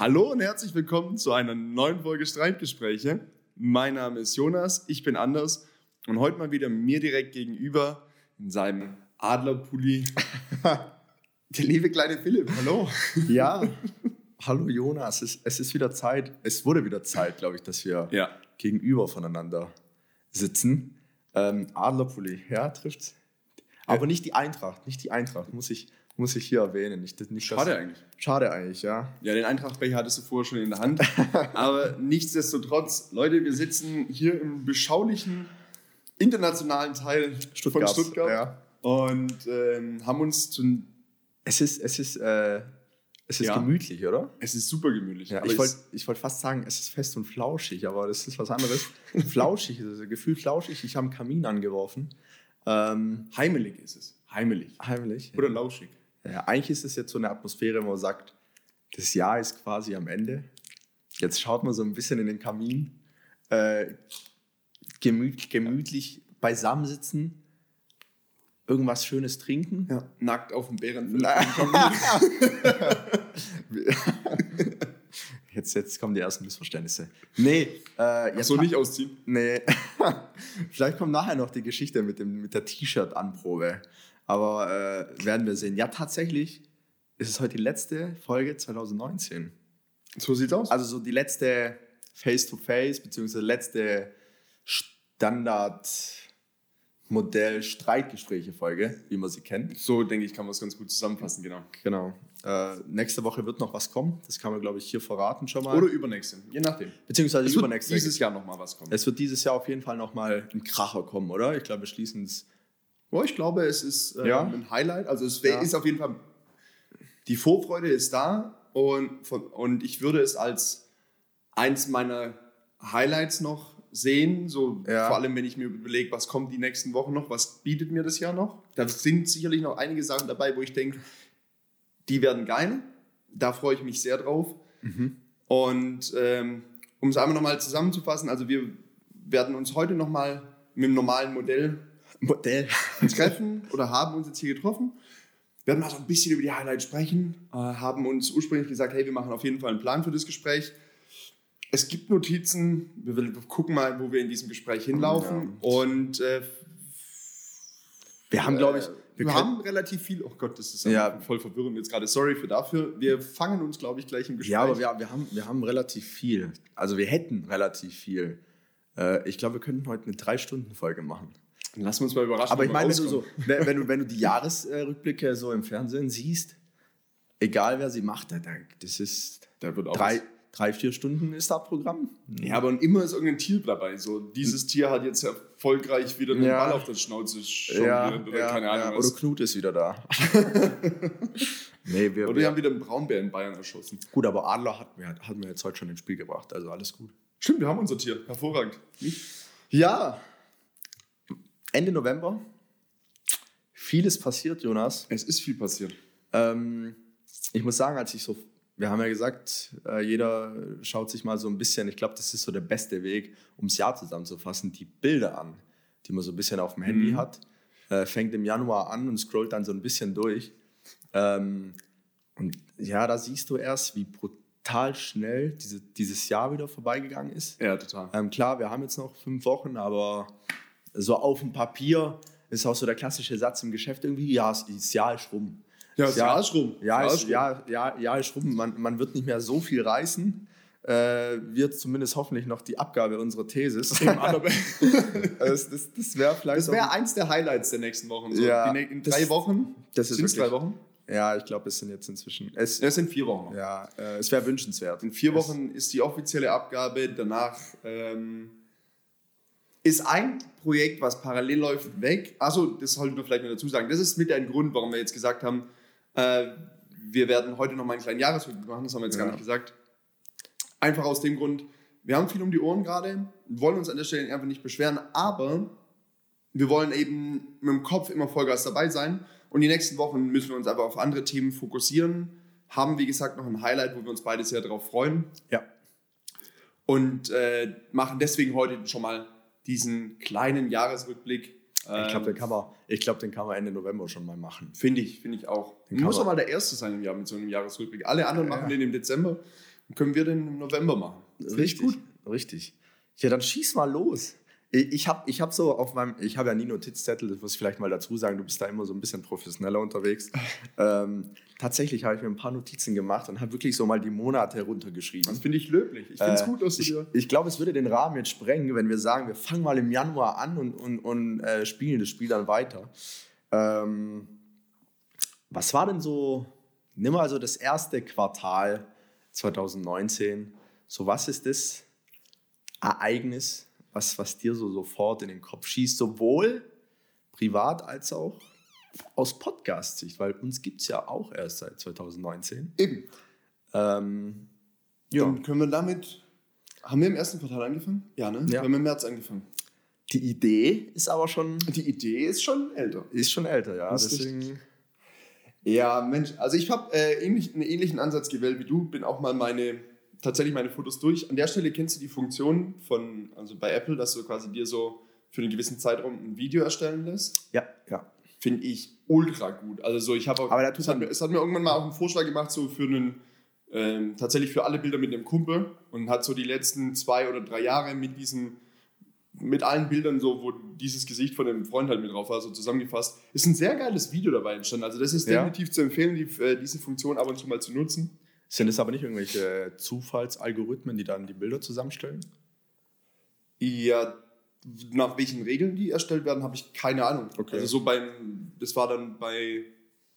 Hallo und herzlich willkommen zu einer neuen Folge Streitgespräche. Mein Name ist Jonas, ich bin Anders und heute mal wieder mir direkt gegenüber in seinem Adlerpulli der liebe kleine Philipp. Hallo. Ja, hallo Jonas. Es, es ist wieder Zeit, es wurde wieder Zeit, glaube ich, dass wir Ja. gegenüber voneinander sitzen. Ähm, Adlerpulli, ja, trifft's. Aber nicht die Eintracht, nicht die Eintracht, muss ich, muss ich hier erwähnen. Nicht, nicht das- Schade eigentlich. Schade eigentlich, ja. Ja, den Eintrachtbecher hattest du vorher schon in der Hand. Aber nichtsdestotrotz, Leute, wir sitzen hier im beschaulichen internationalen Teil von Stuttgart Ja. und ähm, haben uns zu. Es ist, es ist, äh, es ist Ja. gemütlich, oder? Es ist super gemütlich. Ja, ich es- wollte wollt fast sagen, es ist fest und flauschig, aber das ist was anderes. flauschig, also gefühlt flauschig. Ich habe einen Kamin angeworfen. Ähm, heimelig ist es. Heimelig. heimlich. Oder lauschig. Ja, eigentlich ist es jetzt so eine Atmosphäre, wo man sagt, das Jahr ist quasi am Ende. Jetzt schaut man so ein bisschen in den Kamin, äh, gemüt, gemütlich beisammensitzen, irgendwas Schönes trinken. Ja. Nackt auf dem Bären. Jetzt, jetzt kommen die ersten Missverständnisse. Nee, äh, jetzt so nicht ausziehen. Nee. Vielleicht kommt nachher noch die Geschichte mit, dem, mit der T-Shirt-Anprobe. Aber äh, werden wir sehen. Ja, tatsächlich ist es heute die letzte Folge 2019. So sieht's aus. Also so die letzte Face-to-Face, beziehungsweise letzte Standard-Modell-Streitgespräche-Folge, wie man sie kennt. so denke ich, kann man es ganz gut zusammenfassen, genau. Genau. Äh, nächste Woche wird noch was kommen. Das kann man, glaube ich, hier verraten schon mal. Oder übernächste, je nachdem. beziehungsweise Es wird übernächste. dieses Jahr nochmal was kommen. Es wird dieses Jahr auf jeden Fall nochmal ein Kracher kommen, oder? Ich glaube, wir schließen es. Ja, ich glaube, es ist äh, Ja. ein Highlight. Also es wär, Ja. ist auf jeden Fall, die Vorfreude ist da und, von, und ich würde es als eins meiner Highlights noch sehen. So Ja. vor allem, wenn ich mir überlege, was kommt die nächsten Wochen noch, was bietet mir das Jahr noch. Da sind sicherlich noch einige Sachen dabei, wo ich denke, die werden geil. Da freue ich mich sehr drauf. Und ähm, um es einmal nochmal zusammenzufassen, also wir werden uns heute nochmal mit dem normalen Modell Modell. treffen oder haben uns jetzt hier getroffen. Wir werden mal so ein bisschen über die Highlights sprechen, äh, haben uns ursprünglich gesagt, hey, wir machen auf jeden Fall einen Plan für das Gespräch. Es gibt Notizen, wir gucken mal, wo wir in diesem Gespräch hinlaufen. Und äh, Wir haben, glaube ich, wir, wir haben relativ viel, oh Gott, das ist Ja. voll verwirrend jetzt gerade, sorry für dafür. Wir fangen uns, glaube ich, gleich im Gespräch. Ja, aber wir, wir, haben, wir haben relativ viel. Also wir hätten relativ viel. Äh, ich glaube, wir könnten heute eine Drei-Stunden-Folge machen. Lassen wir uns mal überraschen. Aber ich wir meine, wenn du, so, rauskommen. wenn, du, wenn du die Jahresrückblicke so im Fernsehen siehst, egal wer sie macht, da- da- das ist Da wird auch drei, drei, vier Stunden ist da Programm. Ja, aber immer ist irgendein Tier dabei. So, dieses Tier hat jetzt erfolgreich wieder einen Ja. Ball auf der Schnauze Ja, oder ja, keine ja. Ahnung Oder was. Knut ist wieder da. nee, wir, Oder wir haben wieder einen Braunbär in Bayern erschossen. gut, aber Adler hat mir, hat mir jetzt heute schon ins Spiel gebracht, also alles gut. Stimmt, wir haben unser Tier. Hervorragend. Ja, Ende November. Vieles passiert, Jonas. Es ist viel passiert. Ähm, ich muss sagen, als ich so, wir haben ja gesagt, äh, jeder schaut sich mal so ein bisschen, ich glaube, das ist so der beste Weg, um das Jahr zusammenzufassen, die Bilder an, die man so ein bisschen auf dem Handy Mhm. hat. Äh, fängt im Januar an und scrollt dann so ein bisschen durch. Ähm, und ja, da siehst du erst, wie brutal schnell diese, dieses Jahr wieder vorbeigegangen ist. Ja, total. Ähm, klar, wir haben jetzt noch fünf Wochen, aber so auf dem Papier ist auch so der klassische Satz im Geschäft irgendwie, ja, das das Jahr ist rum. Ja, das Jahr ist rum. Ja, ist, ist ja, ja, ja, ist rum. Man, man wird nicht mehr so viel reißen. Äh, wird zumindest hoffentlich noch die Abgabe unserer Thesis. das das, das wäre vielleicht Das wäre eins der Highlights der nächsten Wochen. So. Ja, ne- in drei das- Wochen. das ist wirklich- drei Wochen? Ja, ich glaube, es sind jetzt inzwischen. Es, Ja, es sind vier Wochen. noch. ja, äh, es wäre wünschenswert. In vier Wochen ist die offizielle Abgabe. Danach ähm, ist ein Projekt, was parallel läuft, weg. Also das sollten wir vielleicht noch dazu sagen. Das ist mit ein Grund, warum wir jetzt gesagt haben, äh, wir werden heute noch mal einen kleinen Jahresrückblick machen. Das haben wir jetzt gar Ja. nicht gesagt. Einfach aus dem Grund, wir haben viel um die Ohren gerade, wollen uns an der Stelle einfach nicht beschweren, aber wir wollen eben mit dem Kopf immer Vollgas dabei sein. Und die nächsten Wochen müssen wir uns einfach auf andere Themen fokussieren. Haben, wie gesagt, noch ein Highlight, wo wir uns beide sehr darauf freuen. Ja. Und äh, machen deswegen heute schon mal diesen kleinen Jahresrückblick. Ich glaube, Ähm, den, kann man- ich glaub, den kann man Ende November schon mal machen. Finde ich, finde ich auch. Den Muss aber der Erste sein im Jahr mit so einem Jahresrückblick. Alle anderen Ja. machen den im Dezember. Können wir den im November machen. Richtig, richtig. Ja, dann schieß mal los. Ich habe ich hab so auf meinem, ich habe ja nie Notizzettel, das muss ich vielleicht mal dazu sagen, du bist da immer so ein bisschen professioneller unterwegs. ähm, tatsächlich habe ich mir ein paar Notizen gemacht und habe wirklich so mal die Monate heruntergeschrieben. Das finde ich löblich. Ich finde es Äh, gut, dass du ich, dir. ich glaube, es würde den Rahmen jetzt sprengen, wenn wir sagen, wir fangen mal im Januar an und, und, und äh, spielen das Spiel dann weiter. Ähm, was war denn so, nimm mal so das erste Quartal 2019. So, was ist das Ereignis, was, was dir so sofort in den Kopf schießt, sowohl privat als auch aus Podcast-Sicht, weil uns gibt es ja auch erst seit 2019. Eben. Ähm, ja. Dann können wir damit. Haben wir im ersten Quartal angefangen? Ja, ne? Ja. Wir haben im März angefangen. Die Idee ist aber schon, Die Idee ist schon älter. ist schon älter, ja. Ist Deswegen, Ja, Mensch, also ich habe äh, ähnlich, einen ähnlichen Ansatz gewählt wie du, bin auch mal meine, tatsächlich meine Fotos durch. An der Stelle kennst du die Funktion von, also bei Apple, dass du quasi dir so für einen gewissen Zeitraum ein Video erstellen lässt. ja, ja. Finde ich ultra gut. Also so, ich habe auch, Aber da tut es, hat mir, es hat mir irgendwann mal auch einen Vorschlag gemacht, so für einen, ähm, tatsächlich für alle Bilder mit einem Kumpel und hat so die letzten zwei oder drei Jahre mit diesen, mit allen Bildern so, wo dieses Gesicht von dem Freund halt mit drauf war, so zusammengefasst. Ist ein sehr geiles Video dabei entstanden. Also das ist Ja. definitiv zu empfehlen, die, äh, diese Funktion ab und zu mal zu nutzen. Sind es aber nicht irgendwelche Zufallsalgorithmen, die dann die Bilder zusammenstellen? Ja, nach welchen Regeln die erstellt werden, habe ich keine Ahnung. Okay. Also so beim, das war dann bei,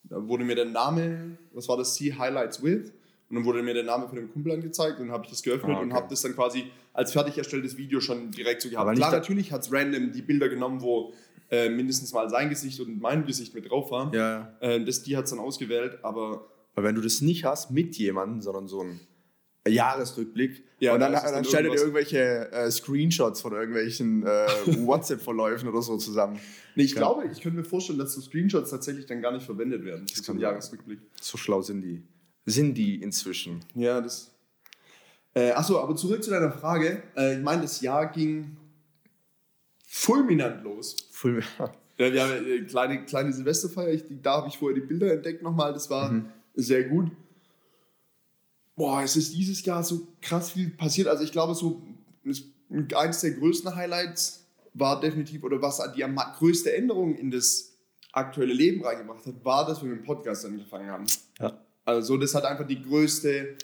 da wurde mir der Name, was war das, See Highlights With? Und dann wurde mir der Name von dem Kumpel angezeigt und dann habe ich das geöffnet Ah, okay. und habe das dann quasi als fertig erstelltes Video schon direkt so gehabt. Aber Klar, natürlich hat es random die Bilder genommen, wo äh, mindestens mal sein Gesicht und mein Gesicht mit drauf war. Ja, ja. Äh, das, die hat es dann ausgewählt, aber Weil wenn du das nicht hast mit jemandem, sondern so ein Jahresrückblick Ja, und dann, dann dann stellt irgendwas- irgendwelche äh, Screenshots von irgendwelchen äh, WhatsApp-Verläufen oder so zusammen. nee, ich Ja. glaube, ich könnte mir vorstellen, dass so Screenshots tatsächlich dann gar nicht verwendet werden. Das kann. Jahresrückblick. So schlau sind die. Sind die inzwischen. Ja, das. Äh, achso, aber zurück zu deiner Frage. Äh, ich meine, das Jahr ging fulminant los. Voll- Ja, wir haben eine kleine, kleine Silvesterfeier. Ich, da habe ich vorher die Bilder entdeckt nochmal. Das war sehr gut. Boah, es ist dieses Jahr so krass viel passiert. Also ich glaube, so das, eines der größten Highlights war definitiv, oder was die am größte Änderung in das aktuelle Leben reingebracht hat, war, dass wir mit dem Podcast angefangen haben. Ja. Also das hat einfach die größte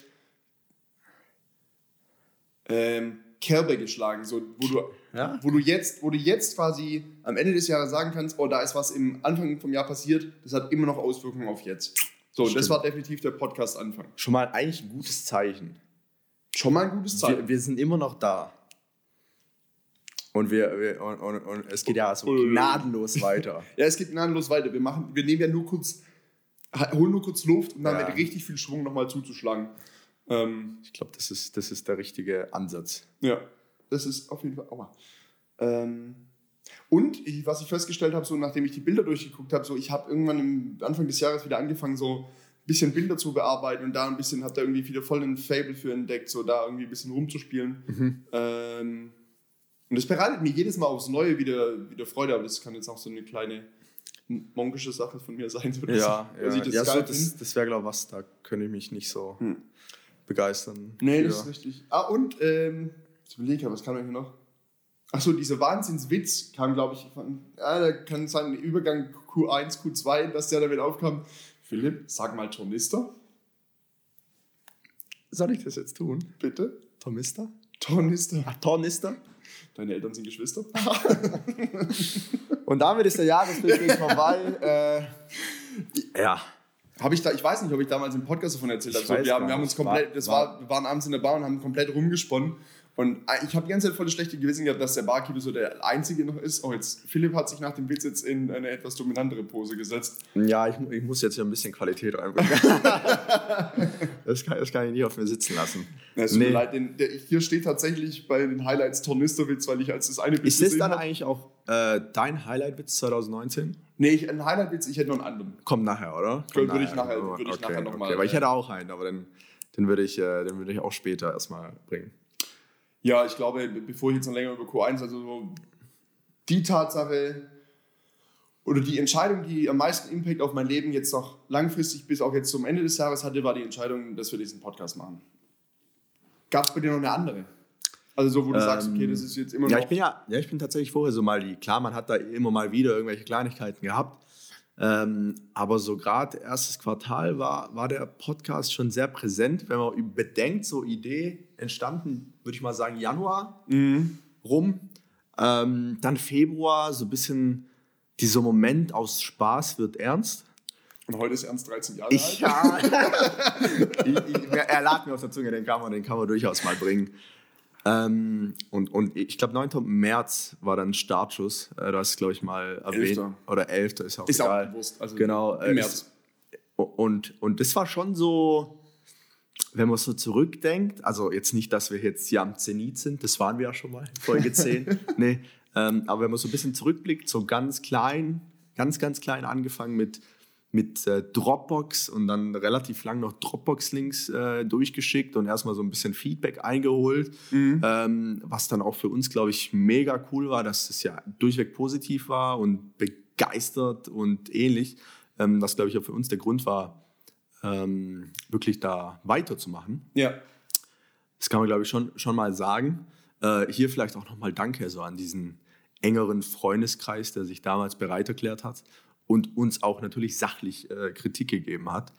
ähm, Kerbe geschlagen, so, wo, du, Ja. wo, du jetzt, wo du jetzt quasi am Ende des Jahres sagen kannst, oh, da ist was im Anfang vom Jahr passiert, das hat immer noch Auswirkungen auf jetzt. So, das Stimmt. war definitiv der Podcast-Anfang. Schon mal eigentlich ein gutes Zeichen. Schon mal ein gutes Zeichen. Wir, wir sind immer noch da. Und, wir, wir, und, und, und es geht ja so gnadenlos weiter. Ja, es geht gnadenlos weiter. Wir, machen, wir nehmen ja nur kurz, holen nur kurz Luft, um dann Ja. mit richtig viel Schwung nochmal zuzuschlagen. Ähm, Ich glaube, das ist, das ist der richtige Ansatz. Ja, das ist auf jeden Fall. Aua. Ähm, und ich, was ich festgestellt habe, so nachdem ich die Bilder durchgeguckt habe, so ich habe irgendwann im Anfang des Jahres wieder angefangen, so ein bisschen Bilder zu bearbeiten und da ein bisschen, habe da irgendwie wieder voll einen Fable für entdeckt, so da irgendwie ein bisschen rumzuspielen. Ähm, und das bereitet mir jedes Mal aufs Neue wieder, wieder Freude, aber das kann jetzt auch so eine kleine monkische Sache von mir sein. So Ja, ich, ich das ja so, das, das wäre, glaube ich, was, da könnte ich mich nicht so Hm. begeistern. Nee, für. das ist richtig. Ah, und, ähm, ich überlege, was kam denn hier noch? Achso, dieser Wahnsinnswitz kam, glaube ich, von, ja, da kann sein, Übergang Q1, Q2, dass der damit aufkam. Philipp, sag mal Tornister, Soll ich das jetzt tun? bitte. Tornister? Tornister. Ach, Tornister? Deine Eltern sind Geschwister. Und damit ist der Jahresrückblick vorbei. Äh, ja. Habe ich da, ich weiß nicht, ob ich damals im Podcast davon erzählt habe. Ich So, weiß wir, haben, wir haben uns komplett, das war- war, wir waren abends in der Bar und haben komplett rumgesponnen. Und äh, ich habe die ganze Zeit voll das schlechte Gewissen gehabt, dass der Barkeeper so der Einzige noch ist. Oh, jetzt, Philipp hat sich nach dem Witz jetzt in eine etwas dominantere Pose gesetzt. Ja, ich, ich muss jetzt hier ein bisschen Qualität reinbringen. das, kann, das kann ich nicht auf mir sitzen lassen. Ja, Es tut mir Nee. leid, den, der, hier steht tatsächlich bei den Highlights Tornisterwitz, weil ich als das eine Bild Ist das dann hab- eigentlich auch äh, dein Highlight-Witz 2019? Nee, ich, ein Highlight-Witz, ich hätte noch einen anderen. Kommt nachher, oder? Würde Kommt ich nachher- würde ich okay, nachher noch okay. Aber ich äh, hätte auch einen, aber den, den würde ich, äh, den würde ich auch später erstmal bringen. Ja, ich glaube, be- bevor ich jetzt noch länger über Q1, also so die Tatsache oder die Entscheidung, die am meisten Impact auf mein Leben jetzt noch langfristig bis auch jetzt zum Ende des Jahres hatte, war die Entscheidung, dass wir diesen Podcast machen. gab es bei dir noch eine andere? Also so, wo du ähm, sagst, okay, das ist jetzt immer noch... Ja, ich bin ja, ja, ich bin tatsächlich vorher so mal die, klar, man hat da immer mal wieder irgendwelche Kleinigkeiten gehabt, ähm, aber so gerade erstes Quartal war, war der Podcast schon sehr präsent, wenn man bedenkt, so Idee entstanden, würde ich mal sagen, Januar mhm. rum, ähm, dann Februar, so ein bisschen dieser Moment aus Spaß wird ernst. Und heute ist Ernst 13 Jahre alt. Ja. ich, ich, er lag mir auf der Zunge, den kann man, den kann man durchaus mal bringen. Ähm, und, und ich glaube, 9. März war dann Startschuss. Äh, du hast es, glaube ich, mal erwähnt. Elfter. Oder 11. ist auch ist egal. Auch bewusst. Also genau. Im äh, März. Und, und das war schon so, wenn man so zurückdenkt, also jetzt nicht, dass wir jetzt hier am Zenit sind, das waren wir ja schon mal in Folge 10. nee, ähm, aber wenn man so ein bisschen zurückblickt, so ganz klein, ganz, ganz klein angefangen mit mit äh, Dropbox und dann relativ lang noch Dropbox-Links äh, durchgeschickt und erstmal so ein bisschen Feedback eingeholt, mhm. ähm, was dann auch für uns, glaube ich, mega cool war, dass es ja durchweg positiv war und begeistert und ähnlich, ähm, was, glaube ich, auch für uns der Grund war, ähm, wirklich da weiterzumachen. Ja. Das kann man, glaube ich, schon, schon mal sagen. Äh, hier vielleicht auch nochmal Danke so an diesen engeren Freundeskreis, der sich damals bereit erklärt hat und uns auch natürlich sachlich äh, Kritik gegeben hat.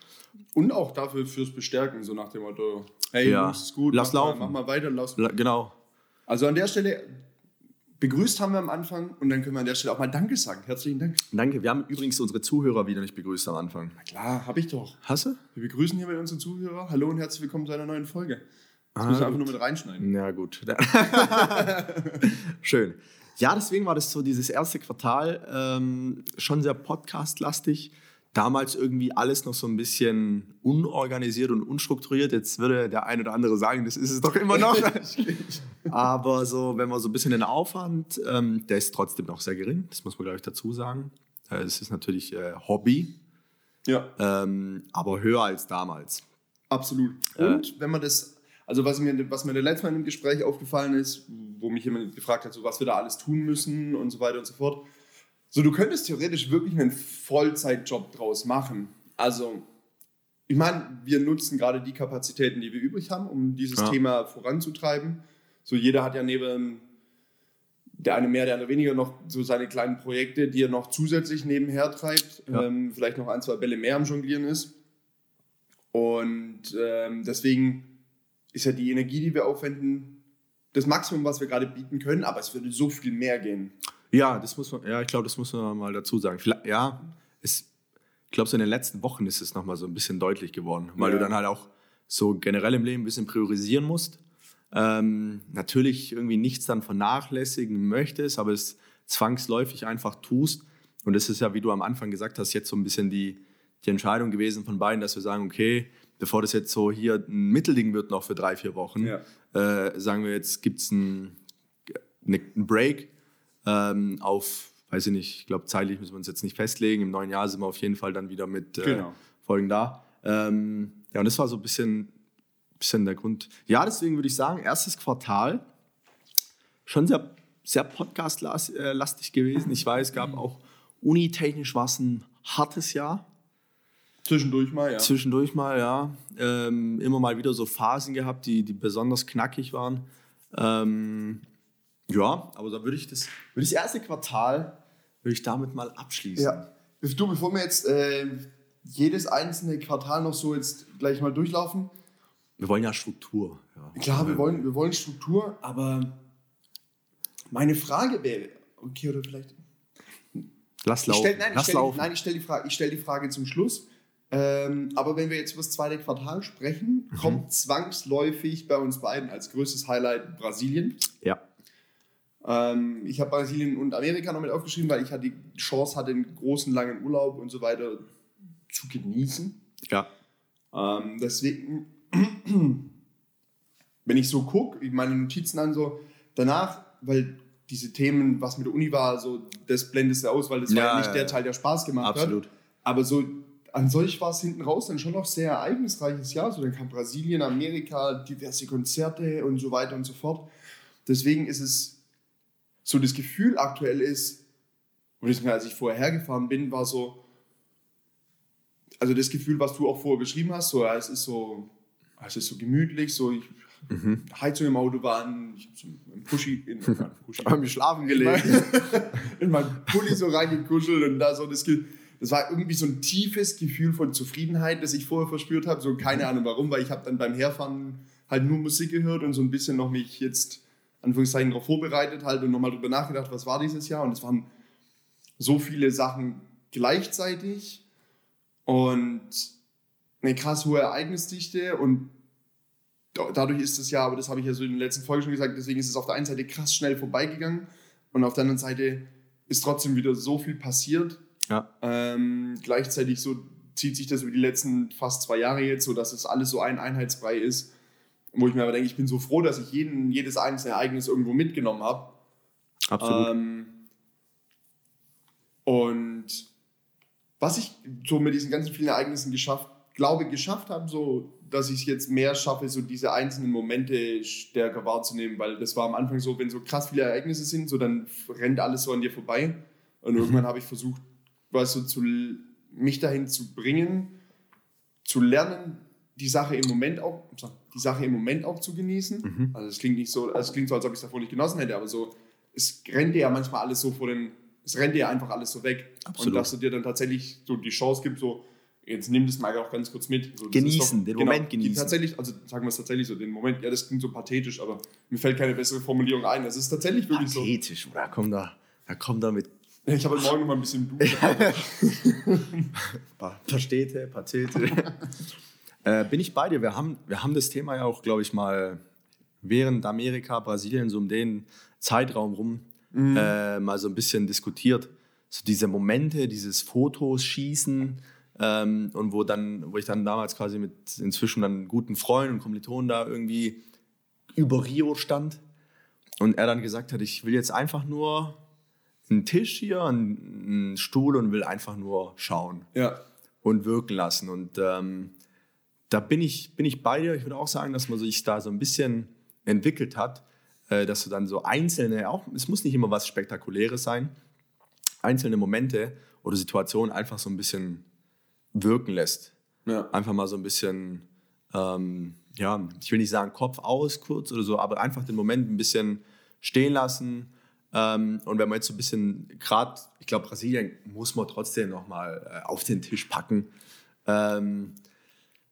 Und auch dafür fürs Bestärken, so nach dem Motto, hey, ja. Ist gut, lass mach laufen. Mal, mach mal weiter, lass La genau. Also an der Stelle, begrüßt haben wir am Anfang und dann können wir an der Stelle auch mal Danke sagen. Herzlichen Dank. Danke. Wir haben übrigens unsere Zuhörer wieder nicht begrüßt am Anfang. Na klar, habe ich doch. Hast du? Wir begrüßen hier bei unseren Zuhörer. Hallo und herzlich willkommen zu einer neuen Folge. Das ah, müssen wir einfach nur mit reinschneiden. Ja, gut. Schön. Ja, deswegen war das so dieses erste Quartal ähm, schon sehr podcastlastig. Damals irgendwie alles noch so ein bisschen unorganisiert und unstrukturiert. Jetzt würde der eine oder andere sagen, das ist es doch immer noch. Aber so, wenn man so ein bisschen den Aufwand, ähm, der ist trotzdem noch sehr gering. Das muss man, glaube ich, dazu sagen. Äh, es ist natürlich äh, Hobby. Ja. Ähm, aber höher als damals. Absolut. Und äh, wenn man das also was mir, was mir letzte Mal im Gespräch aufgefallen ist, wo mich jemand gefragt hat, so was wir da alles tun müssen und so weiter und so fort. So, du könntest theoretisch wirklich einen Vollzeitjob draus machen. Also, ich meine, wir nutzen gerade die Kapazitäten, die wir übrig haben, um dieses ja. Thema voranzutreiben. So, jeder hat ja neben der eine mehr, der andere weniger noch so seine kleinen Projekte, die er noch zusätzlich nebenher treibt. Ja. Ähm, vielleicht noch ein, zwei Bälle mehr am Jonglieren ist. Und ähm, deswegen ist ja die Energie, die wir aufwenden, das Maximum, was wir gerade bieten können, aber es würde so viel mehr gehen. Ja, das muss man, ja, ich glaube, das muss man mal dazu sagen. Vielleicht, ja, es, ich glaube, so in den letzten Wochen ist es nochmal so ein bisschen deutlich geworden, weil ja. du dann halt auch so generell im Leben ein bisschen priorisieren musst. Ähm, natürlich irgendwie nichts dann vernachlässigen möchtest, aber es zwangsläufig einfach tust. Und das ist ja, wie du am Anfang gesagt hast, jetzt so ein bisschen die, die Entscheidung gewesen von beiden, dass wir sagen, okay, bevor das jetzt so hier ein Mittelding wird noch für drei, vier Wochen, ja. äh, sagen wir jetzt, gibt es einen, einen Break ähm, auf, weiß ich nicht, ich glaube zeitlich müssen wir uns jetzt nicht festlegen. Im neuen Jahr sind wir auf jeden Fall dann wieder mit äh, genau. Folgen da. Ähm, ja, und das war so ein bisschen, bisschen der Grund. Ja, deswegen würde ich sagen, erstes Quartal schon sehr, sehr podcast-lastig gewesen. Ich weiß, es gab auch unitechnisch war es ein hartes Jahr. Zwischendurch mal, ja. Zwischendurch mal, ja. Ähm, immer mal wieder so Phasen gehabt, die, die besonders knackig waren. Ähm, ja, aber da würde ich das, würde ich das erste Quartal würde ich damit mal abschließen. Ja. Du, bevor wir jetzt äh, jedes einzelne Quartal noch so jetzt gleich mal durchlaufen. Wir wollen ja Struktur. Ja. Klar, wir wollen, wir wollen Struktur, aber meine Frage wäre, okay, oder vielleicht. Lass laufen. Ich stell, nein, Lass ich stell, nein, ich stelle die, stell die Frage zum Schluss. Ähm, aber wenn wir jetzt über das zweite Quartal sprechen, mhm. kommt zwangsläufig bei uns beiden als größtes Highlight Brasilien. Ja. Ähm, ich habe Brasilien und Amerika noch mit aufgeschrieben, weil ich halt die Chance hatte, einen großen, langen Urlaub und so weiter zu genießen. Ja. Ähm, deswegen, wenn ich so gucke, meine Notizen an, so danach, weil diese Themen, was mit der Uni war, so das blendest du aus, weil das ja, war ja nicht der Teil, der Spaß gemacht absolut. hat. Aber so an solch war es hinten raus dann schon noch sehr ereignisreiches Jahr. So, dann kam Brasilien, Amerika, diverse Konzerte und so weiter und so fort. Deswegen ist es so, das Gefühl aktuell ist, und als ich vorher hergefahren bin, war so, also das Gefühl, was du auch vorher beschrieben hast, so, es ist so, es ist so gemütlich, so, ich Mhm. Heizung im Auto war an, ich habe so einen Pushy in, Pushy. Haben wir schlafen gelegt. in meinen Pulli so reingekuschelt und da so das das war irgendwie so ein tiefes Gefühl von Zufriedenheit, das ich vorher verspürt habe. So keine Ahnung warum, weil ich habe dann beim Herfahren halt nur Musik gehört und so ein bisschen noch mich jetzt Anführungszeichen darauf vorbereitet halt und nochmal drüber nachgedacht, was war dieses Jahr und es waren so viele Sachen gleichzeitig und eine krass hohe Ereignisdichte und dadurch ist es ja, aber das habe ich ja so in der letzten Folge schon gesagt, deswegen ist es auf der einen Seite krass schnell vorbeigegangen und auf der anderen Seite ist trotzdem wieder so viel passiert. Ja. Ähm, gleichzeitig so zieht sich das über die letzten fast zwei Jahre jetzt, so dass es alles so ein Einheitsbrei ist, wo ich mir aber denke, ich bin so froh, dass ich jeden, jedes einzelne Ereignis irgendwo mitgenommen habe. Absolut. Ähm, und was ich so mit diesen ganzen vielen Ereignissen geschafft, glaube, geschafft habe, so dass ich es jetzt mehr schaffe, so diese einzelnen Momente stärker wahrzunehmen, weil das war am Anfang so, wenn so krass viele Ereignisse sind, so dann rennt alles so an dir vorbei. Und irgendwann habe ich versucht, was so zu, mich dahin zu bringen, zu lernen, die Sache im Moment auch, die Sache im Moment auch zu genießen. Mhm. Also es klingt nicht so, also es klingt so, als ob ich es davor nicht genossen hätte, aber so, es rennt dir ja manchmal alles so vor den, es rennt dir einfach alles so weg. Absolut. Und dass du dir dann tatsächlich so die Chance gibt, so, jetzt nimm das mal auch ganz kurz mit. So, genießen, doch, den genau, Moment genießen. Tatsächlich, also sagen wir es tatsächlich so, den Moment, ja, das klingt so pathetisch, aber mir fällt keine bessere Formulierung ein. Es ist tatsächlich wirklich pathetisch, so. Pathetisch, oder? Komm da, da komm da mit. Ich habe heute Morgen noch mal ein bisschen Blut. Pastete, Patete. äh, bin ich bei dir. Wir haben, wir haben das Thema ja auch, glaube ich, mal während Amerika, Brasilien, so um den Zeitraum rum mhm. äh, mal so ein bisschen diskutiert. So diese Momente, dieses Fotos schießen, ähm, und wo, dann, wo ich dann damals quasi mit inzwischen dann guten Freunden und Kommilitonen da irgendwie über Rio stand und er dann gesagt hat, ich will jetzt einfach nur einen Tisch hier, einen, Stuhl und will einfach nur schauen ja. und wirken lassen. Und ähm, da bin ich, bin ich bei dir. Ich würde auch sagen, dass man sich da so ein bisschen entwickelt hat, äh, dass du dann so einzelne, auch es muss nicht immer was Spektakuläres sein, einzelne Momente oder Situationen einfach so ein bisschen wirken lässt. Ja. Einfach mal so ein bisschen, ähm, ja, ich will nicht sagen Kopf aus kurz oder so, aber einfach den Moment ein bisschen stehen lassen. Ähm, und wenn man jetzt so ein bisschen, gerade, ich glaube, Brasilien muss man trotzdem nochmal äh, auf den Tisch packen. Ähm,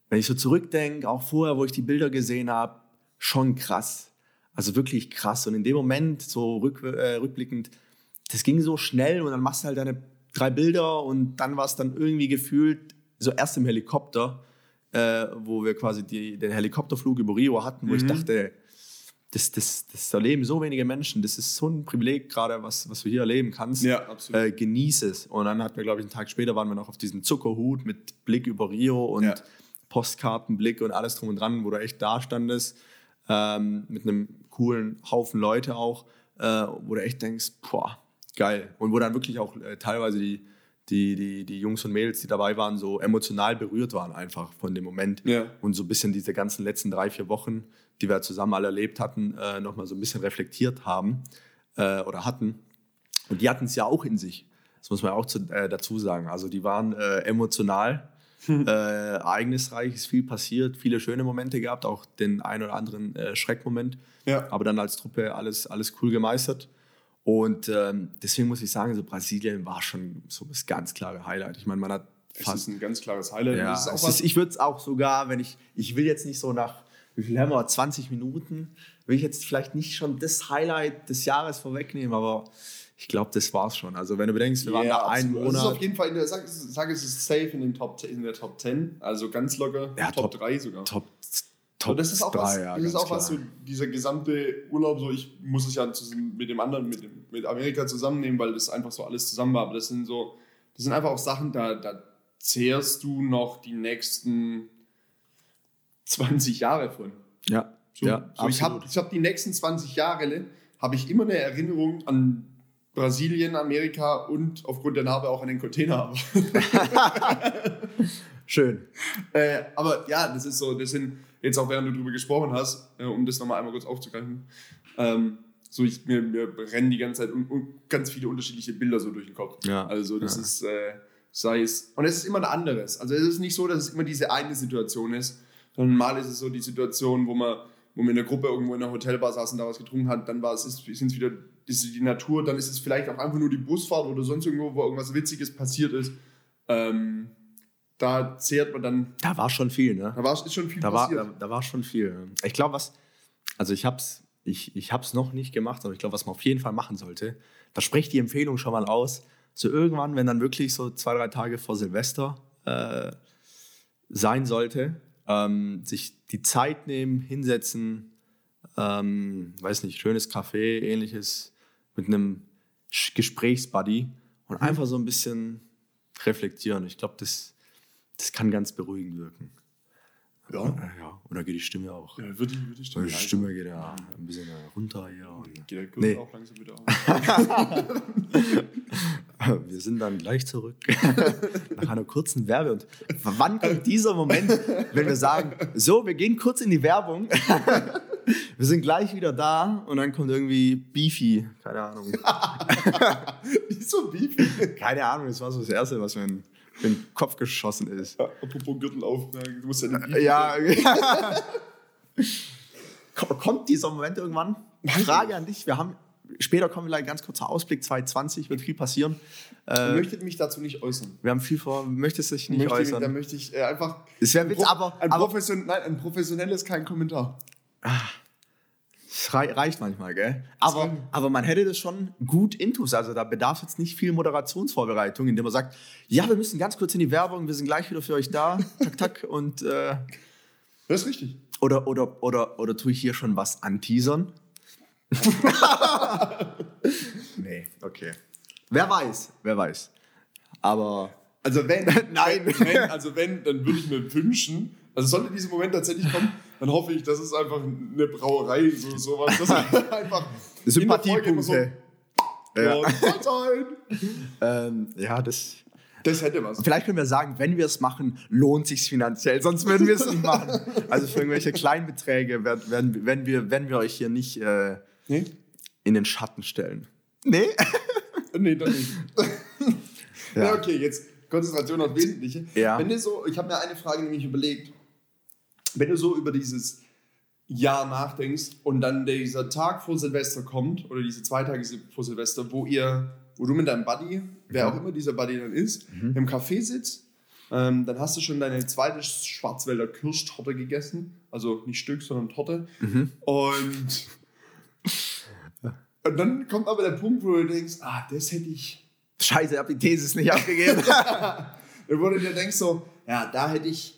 wenn ich so zurückdenke, auch vorher, wo ich die Bilder gesehen habe, schon krass. Also wirklich krass. Und in dem Moment, so rück, äh, rückblickend, das ging so schnell und dann machst du halt deine drei Bilder und dann war es dann irgendwie gefühlt so erst im Helikopter, äh, wo wir quasi die, den Helikopterflug über Rio hatten, wo mhm. ich dachte, das, das, das erleben so wenige Menschen, das ist so ein Privileg gerade, was, was du hier erleben kannst. Ja, absolut. Äh, genieß es. Und dann hatten wir, glaube ich, einen Tag später waren wir noch auf diesem Zuckerhut mit Blick über Rio und ja. Postkartenblick und alles drum und dran, wo du echt da standest, ähm, mit einem coolen Haufen Leute auch, äh, wo du echt denkst, boah, geil. Und wo dann wirklich auch äh, teilweise die, die, die, die Jungs und Mädels, die dabei waren, so emotional berührt waren einfach von dem Moment. Ja. Und so ein bisschen diese ganzen letzten drei, vier Wochen, die wir zusammen alle erlebt hatten, äh, nochmal so ein bisschen reflektiert haben äh, oder hatten. Und die hatten es ja auch in sich. Das muss man auch zu, äh, dazu sagen. Also die waren äh, emotional, hm. ereignisreich, ist viel passiert, viele schöne Momente gehabt, auch den ein oder anderen äh, Schreckmoment. Ja. Aber dann als Truppe alles, alles cool gemeistert. Und ähm, deswegen muss ich sagen, so Brasilien war schon so das ganz klare Highlight. Ich meine, man hat fast. Es ist ein ganz klares Highlight. Ja, ist, ich würde es auch sogar, wenn ich, ich will jetzt nicht so nach, wie viel haben wir, 20 Minuten, will ich jetzt vielleicht nicht schon das Highlight des Jahres vorwegnehmen, aber ich glaube, das war's schon. Also wenn du bedenkst, wir yeah, waren da einen Monat. Es ist auf jeden Fall, in der, sag, sag es ist safe in, den Top, in der Top 10, also ganz locker, ja, Top, Top 3 sogar. Top Top das ist auch drei, was, ja, das ist auch was so dieser gesamte Urlaub, so ich muss es ja mit dem anderen, mit, dem, mit Amerika zusammennehmen, weil das einfach so alles zusammen war. Aber das sind so, das sind einfach auch Sachen, da, da zehrst du noch die nächsten 20 Jahre von. Ja. So, ja so ich habe ich hab die nächsten 20 Jahre, habe ich immer eine Erinnerung an Brasilien, Amerika und aufgrund der Narbe auch an den Container. Schön. Äh, aber ja, das ist so, das sind jetzt auch während du darüber gesprochen hast, äh, um das nochmal einmal kurz aufzugreifen, ähm, so ich, mir, mir rennen die ganze Zeit un, un, ganz viele unterschiedliche Bilder so durch den Kopf. Ja. Also das ja. ist, äh, sei es, und es ist immer ein anderes. Also es ist nicht so, dass es immer diese eine Situation ist, sondern mal ist es so die Situation, wo man wo wir in der Gruppe irgendwo in einer Hotelbar saßen und da was getrunken hat, dann war es, sind es wieder ist die Natur, dann ist es vielleicht auch einfach nur die Busfahrt oder sonst irgendwo, wo irgendwas Witziges passiert ist. Ähm, da zehrt man dann. Da war schon viel, ne? Da war ist schon viel Da war, passiert. da, da war schon viel. Ich glaube, was, also ich hab's, ich, ich hab's noch nicht gemacht, aber ich glaube, was man auf jeden Fall machen sollte, da spricht die Empfehlung schon mal aus. So irgendwann, wenn dann wirklich so zwei, drei Tage vor Silvester äh, sein sollte, ähm, sich die Zeit nehmen, hinsetzen, ähm, weiß nicht, schönes Café, ähnliches, mit einem Gesprächsbuddy und einfach so ein bisschen reflektieren. Ich glaube, das, das kann ganz beruhigend wirken. ja. Ja, oder geht die Stimme auch? ja, würde ich, würde ich Die Stimme geht ja ein bisschen runter hier. Und Geht der Gürtel Nee. auch langsam wieder auf. wir sind dann gleich zurück. Nach einer kurzen Werbe. Und wann kommt dieser Moment, wenn wir sagen, so, wir gehen kurz in die Werbung. Wir sind gleich wieder da und dann kommt irgendwie Beefy. Keine Ahnung. Wieso Beefy? Keine Ahnung, das war so das Erste, was mir in in den Kopf geschossen ist. Ja, apropos Gürtel auf, du musst ja den. Ja. Ko- Kommt dieser Moment irgendwann? Frage an dich. Wir haben, später kommen wir gleich ganz kurzer Ausblick. 2020 wird viel passieren. Äh, möchte mich dazu nicht äußern. wir haben viel vor. Möchtest dich nicht möchte, äußern? Da möchte ich äh, einfach. Es wäre ein Witz, aber, Ein, aber profession, nein, ein professionelles, kein Kommentar. es rei reicht manchmal, gell? Aber, aber man hätte das schon gut intus. Also da bedarf jetzt nicht viel Moderationsvorbereitung, indem man sagt, ja, wir müssen ganz kurz in die Werbung, wir sind gleich wieder für euch da. tak, tak. Und, äh, Das ist richtig. oder, oder, oder, oder tue ich hier schon was anteasern? nee, okay. Wer weiß, wer weiß. Aber Also wenn, Nein. wenn, also wenn, dann würde ich mir wünschen, also sollte dieser Moment tatsächlich kommen, dann hoffe ich, dass es einfach eine Brauerei, so sowas, das ist einfach Sympathiepunkte. Ja. so, Mahlzeit. ähm, ja, das. Das hätte was. Vielleicht können wir sagen, wenn wir es machen, lohnt sich finanziell, sonst würden wir es nicht machen. Also für irgendwelche Kleinbeträge werden, werden, werden, wir, werden wir euch hier nicht äh, Nee? in den Schatten stellen. Nee? Nee, dann nicht. Ja. ja. okay, jetzt Konzentration aufs Wesentliche. Ja. Wenn du so, ich habe mir eine Frage nämlich überlegt, wenn du so über dieses Jahr nachdenkst und dann dieser Tag vor Silvester kommt, oder diese zwei Tage vor Silvester, wo ihr, wo du mit deinem Buddy, wer auch immer dieser Buddy dann ist, im Café sitzt, ähm, dann hast du schon deine zweite Schwarzwälder Kirschtorte gegessen. Also nicht Stück, sondern Torte. Und, und dann kommt aber der Punkt, wo du denkst, ah, das hätte ich, Scheiße, ich hab die Thesis nicht abgegeben. wo du dir denkst so, ja, da hätte ich,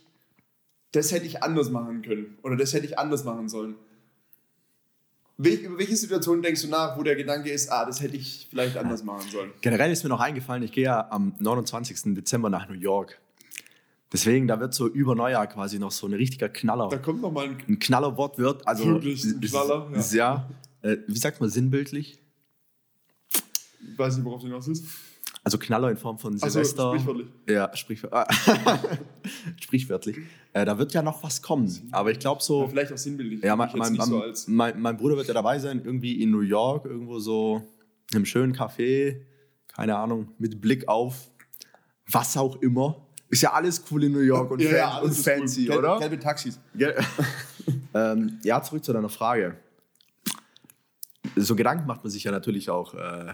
das hätte ich anders machen können. Oder das hätte ich anders machen sollen. Über welche Situation denkst du nach, wo der Gedanke ist, ah, das hätte ich vielleicht anders machen sollen? Generell ist mir noch eingefallen, ich gehe ja am 29. Dezember nach New York. Deswegen, da wird so über Neujahr quasi noch so ein richtiger Knaller. Da kommt noch mal ein ein Knallerwort wird. Also, Wirklich ein Knaller, ja. Ist, ja äh, wie sagt man sinnbildlich? Ich weiß nicht, worauf du hinaus willst. Also Knaller in Form von Silvester. sprichwörtlich. Ja, sprichwör ah, sprichwörtlich. Äh, da wird ja noch was kommen. Aber ich glaube so. Ja, vielleicht auch sinnbildlich. Ja, mein, mein, so mein, mein, Bruder wird ja dabei sein, irgendwie in New York, irgendwo so einem schönen Café, keine Ahnung, mit Blick auf was auch immer. Ist ja alles cool in New York und, Ja, fan und fancy, cool. Oder? Gelbe Taxis. Gell? ähm, ja, zurück zu deiner Frage. So Gedanken macht man sich ja natürlich auch äh,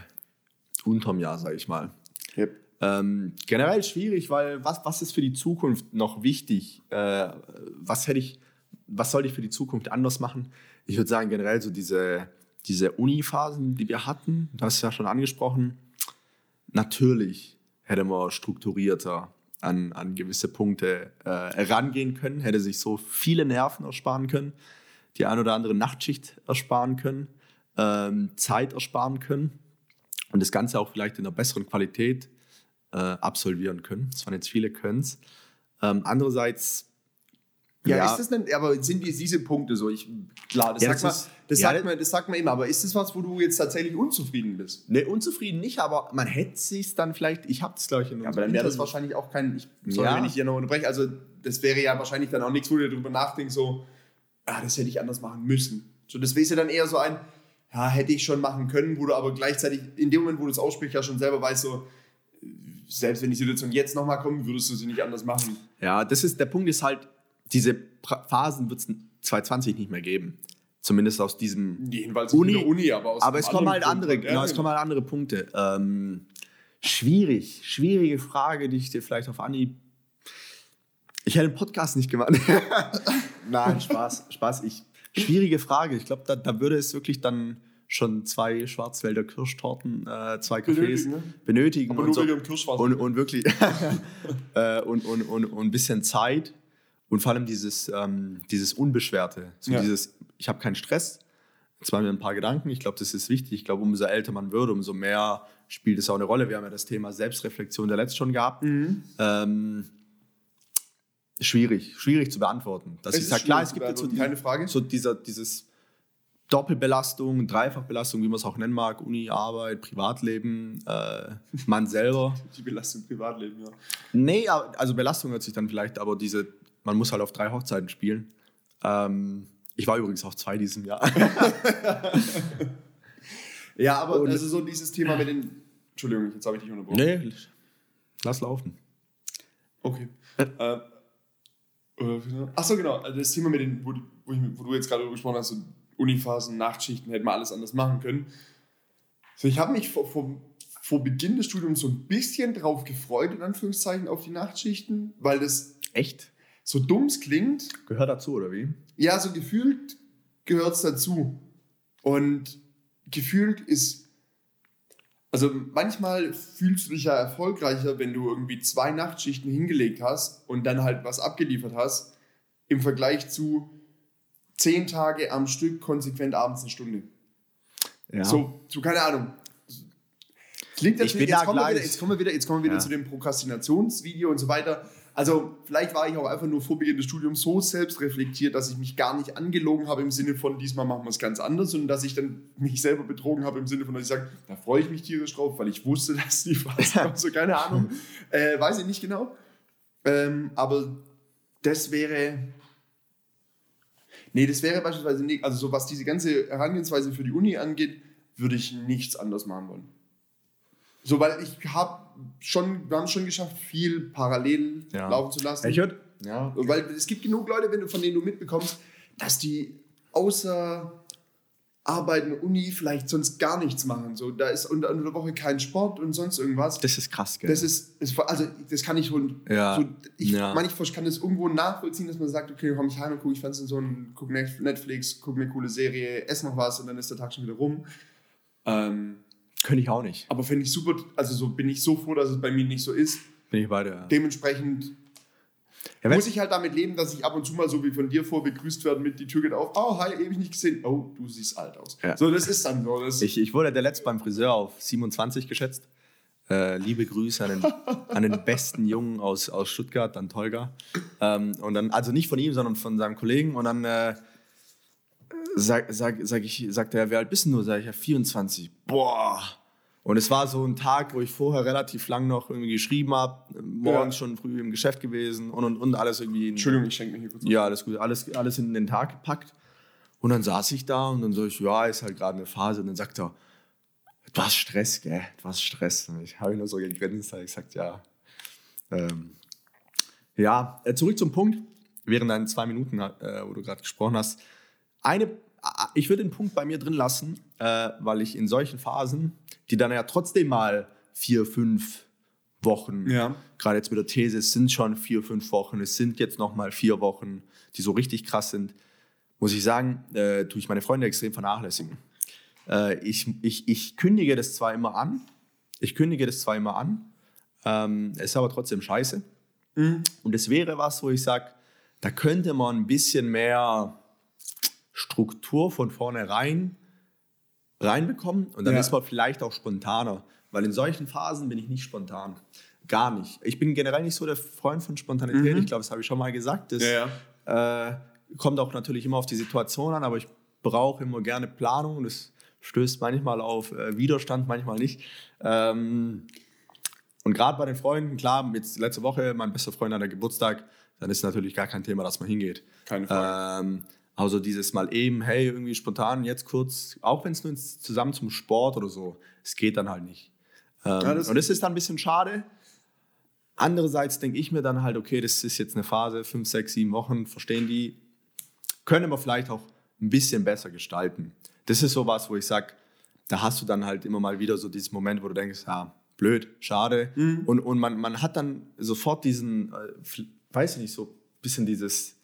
unterm Jahr, sage ich mal. Yep. Ähm, generell schwierig, weil was, was ist für die Zukunft noch wichtig? Äh, was hätte ich, was sollte ich für die Zukunft anders machen? Ich würde sagen, generell so diese, diese Uni-Phasen, die wir hatten, das du ja schon angesprochen. Natürlich hätte man strukturierter an, an gewisse Punkte äh, rangehen können, hätte sich so viele Nerven ersparen können, die ein oder andere Nachtschicht ersparen können, ähm, Zeit ersparen können und das Ganze auch vielleicht in einer besseren Qualität äh, absolvieren können. Das waren jetzt viele Könnens. Ähm, andererseits, Ja, Ja. ist das denn, aber sind die, diese Punkte so? Ich, klar, das, Ja, sagt, das man, das, ja, sagt man, das sagt man immer, aber ist das was, wo du jetzt tatsächlich unzufrieden bist? ne, unzufrieden nicht, aber man hätte sich dann vielleicht, ich habe das glaube ich in Ja, aber dann wäre das wahrscheinlich auch kein, ich, sorry, Ja. wenn ich hier noch unterbreche, also das wäre ja wahrscheinlich dann auch nichts, wo du darüber nachdenkst, so, ah, das hätte ich anders machen müssen. So, das wäre ja dann eher so ein, ja, hätte ich schon machen können, wo du aber gleichzeitig, in dem Moment, wo du es aussprichst, ja schon selber weißt, so, selbst wenn die Situation jetzt nochmal kommt, würdest du sie nicht anders machen. Ja, das ist, der Punkt ist halt, diese pra Phasen wird es 2020 nicht mehr geben. Zumindest aus diesem Jedenfalls Uni, in der Uni, aber aus aber es kommen halt andere, Grund, genau, ja, es kommen halt andere Punkte. Ähm, schwierig, schwierige Frage, die ich dir vielleicht auf Anni. Ich hätte den Podcast nicht gemacht. Nein, Spaß, Spaß. Ich, schwierige Frage. Ich glaube, da, da würde es wirklich dann schon zwei Schwarzwälder Kirschtorten, äh, zwei Cafés Benötigen, ne? benötigen Aber und, so, und, und wirklich äh, und, und, und, und ein bisschen Zeit und vor allem dieses, ähm, dieses Unbeschwerte. So Ja. dieses, ich habe keinen Stress, jetzt waren mir ein paar Gedanken, ich glaube, das ist wichtig. Ich glaube, umso älter man wird, umso mehr spielt es auch eine Rolle. Wir haben ja das Thema Selbstreflexion der letzt schon gehabt. Mhm. Ähm, schwierig, schwierig zu beantworten. Ich ist sage, klar, es gibt jetzt so, keine Frage. so dieser, dieses Doppelbelastung, Dreifachbelastung, wie man es auch nennen mag, Uni, Arbeit, Privatleben, äh, man selber. Die Belastung im Privatleben, ja. Nee, also Belastung hört sich dann vielleicht, aber diese, man muss halt auf drei Hochzeiten spielen. Ähm, ich war übrigens auf zwei diesem Jahr. Ja, aber Und- also so dieses Thema mit den. Entschuldigung, jetzt habe ich dich unterbrochen. nee, lass laufen. Okay. äh, äh, Achso, genau. Das Thema mit den, wo, du- wo, ich, wo du jetzt gerade gesprochen hast, so Uniphasen, Nachtschichten, hätten wir alles anders machen können. So, ich habe mich vor, vor, vor Beginn des Studiums so ein bisschen drauf gefreut, in Anführungszeichen, auf die Nachtschichten, weil das Echt? so dumm es klingt, Gehört dazu, oder wie? ja, so gefühlt gehört es dazu. Und gefühlt ist. Also manchmal fühlst du dich ja erfolgreicher, wenn du irgendwie zwei Nachtschichten hingelegt hast und dann halt was abgeliefert hast, im Vergleich zu zehn Tage am Stück konsequent abends eine Stunde. Ja. So, so, keine Ahnung. Klingt Ich natürlich, bin jetzt, da kommen wir gleich. wieder, jetzt kommen wir wieder, jetzt kommen wir wieder Ja. zu dem Prokrastinationsvideo und so weiter. Also, vielleicht war ich auch einfach nur vor Beginn des Studiums so selbstreflektiert, dass ich mich gar nicht angelogen habe im Sinne von, diesmal machen wir es ganz anders, sondern dass ich dann mich selber betrogen habe im Sinne von, dass ich sage, da freue ich mich tierisch drauf, weil ich wusste, dass die Phase kommt. So, keine Ahnung. Äh, weiß ich nicht genau. Ähm, aber das wäre. Nee, das wäre beispielsweise nicht, also so was diese ganze Herangehensweise für die Uni angeht, würde ich nichts anders machen wollen. So, weil ich habe schon, wir haben es schon geschafft, viel parallel Ja. laufen zu lassen. Ich würd, ja. Weil es gibt genug Leute, wenn du, von denen du mitbekommst, dass die außer Arbeiten, Uni vielleicht sonst gar nichts machen. So, da ist unter, unter der Woche kein Sport und sonst irgendwas. Das ist krass, gell? Das ist, ist also das kann ich schon. Ja. So, ich Ja. meine, ich kann das irgendwo nachvollziehen, dass man sagt, okay, komm ich heim und gucke ich Fernsehen so und gucke Netflix, gucke eine coole Serie, esse noch was und dann ist der Tag schon wieder rum. Ähm, Könnte ich auch nicht. aber finde ich super, also so bin ich so froh, dass es bei mir nicht so ist. Bin ich beide. Ja. Dementsprechend Ja, muss ich halt damit leben, dass ich ab und zu mal so wie von dir vor begrüßt werde mit die Tür geht auf. Oh, hi, ewig nicht gesehen. Oh, du siehst alt aus. Ja. So, das ist dann so. Das, Ich, ich wurde der letzte beim Friseur auf 27 geschätzt. Äh, liebe Grüße an den, an den besten Jungen aus, aus Stuttgart, an Tolga. Ähm, und dann, also nicht von ihm, sondern von seinem Kollegen. Und dann äh, sag, sag, sag ich, sagt er, wer alt bist du? Sag ich, ja, 24. Boah. Und es war so ein Tag, wo ich vorher relativ lang noch irgendwie geschrieben habe, morgens Ja. schon früh im Geschäft gewesen und, und, und alles irgendwie. in- Entschuldigung, ich schenke mir hier kurz. ja, alles gut. Alles, alles in den Tag gepackt. Und dann saß ich da und dann so ich, ja, ist halt gerade eine Phase. Und dann sagt er, du hast Stress, gell? Du hast Stress. Und ich habe nur so gegrinst, habe ich gesagt, ja. Ähm, ja, äh, zurück zum Punkt. Während deinen zwei Minuten, äh, wo du gerade gesprochen hast. Eine, äh, ich würde den Punkt bei mir drin lassen, äh, weil ich in solchen Phasen, die dann ja trotzdem mal vier, fünf Wochen Ja. gerade jetzt mit der These, es sind schon vier, fünf Wochen, es sind jetzt noch mal vier Wochen, die so richtig krass sind, muss ich sagen, äh, tue ich meine Freunde extrem vernachlässigen. Äh, ich, ich, ich kündige das zwar immer an, ich kündige das zwar immer an, ähm, es ist aber trotzdem scheiße. Und es wäre was, wo ich sage, da könnte man ein bisschen mehr Struktur von vornherein reinbekommen und dann Ja. ist man vielleicht auch spontaner. Weil in solchen Phasen bin ich nicht spontan. Gar nicht. Ich bin generell nicht so der Freund von Spontanität. Ich glaube, das habe ich schon mal gesagt. Das Ja, Äh, kommt auch natürlich immer auf die Situation an, aber ich brauche immer gerne Planung. Das stößt manchmal auf äh, Widerstand, manchmal nicht. Ähm, und gerade bei den Freunden, klar, jetzt letzte Woche, mein bester Freund hat Geburtstag, dann ist natürlich gar kein Thema, dass man hingeht. Keine Frage. Ähm, also dieses Mal eben, hey, irgendwie spontan, jetzt kurz, auch wenn es nur zusammen zum Sport oder so, es geht dann halt nicht. Ähm, Ja, das- und das ist dann ein bisschen schade. Andererseits denke ich mir dann halt, okay, das ist jetzt eine Phase, fünf, sechs, sieben Wochen, verstehen die, können wir vielleicht auch ein bisschen besser gestalten. Das ist sowas, wo ich sage, da hast du dann halt immer mal wieder so dieses Moment, wo du denkst, ja, blöd, schade. Mhm. Und, und man, man hat dann sofort diesen, äh, weiß ich nicht, so ein bisschen dieses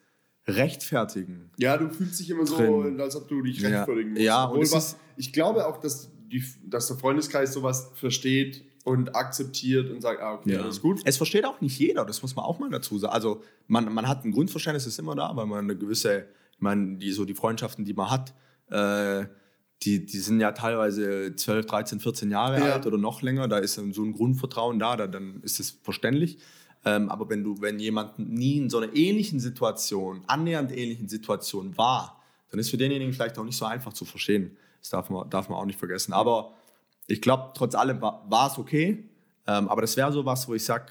Rechtfertigen. Ja, du fühlst dich immer so, Drin. als ob du dich Ja. rechtfertigen musst. Ja, und ich glaube auch, dass, die, dass der Freundeskreis sowas versteht und akzeptiert und sagt, ah, okay, alles gut. Es versteht auch nicht jeder, das muss man auch mal dazu sagen. Also man, man hat ein Grundverständnis, ist immer da, weil man eine gewisse, ich meine, die, so die Freundschaften, die man hat, äh, die, die sind ja teilweise 12, 13, 14 Jahre Ja. alt oder noch länger, da ist so ein Grundvertrauen da, da dann ist es verständlich. Ähm, aber wenn du, wenn jemand nie in so einer ähnlichen Situation, annähernd ähnlichen Situation war, dann ist für denjenigen vielleicht auch nicht so einfach zu verstehen. Das darf man, darf man auch nicht vergessen. Aber ich glaube, trotz allem war, es okay. Ähm, aber das wäre so was, wo ich sage,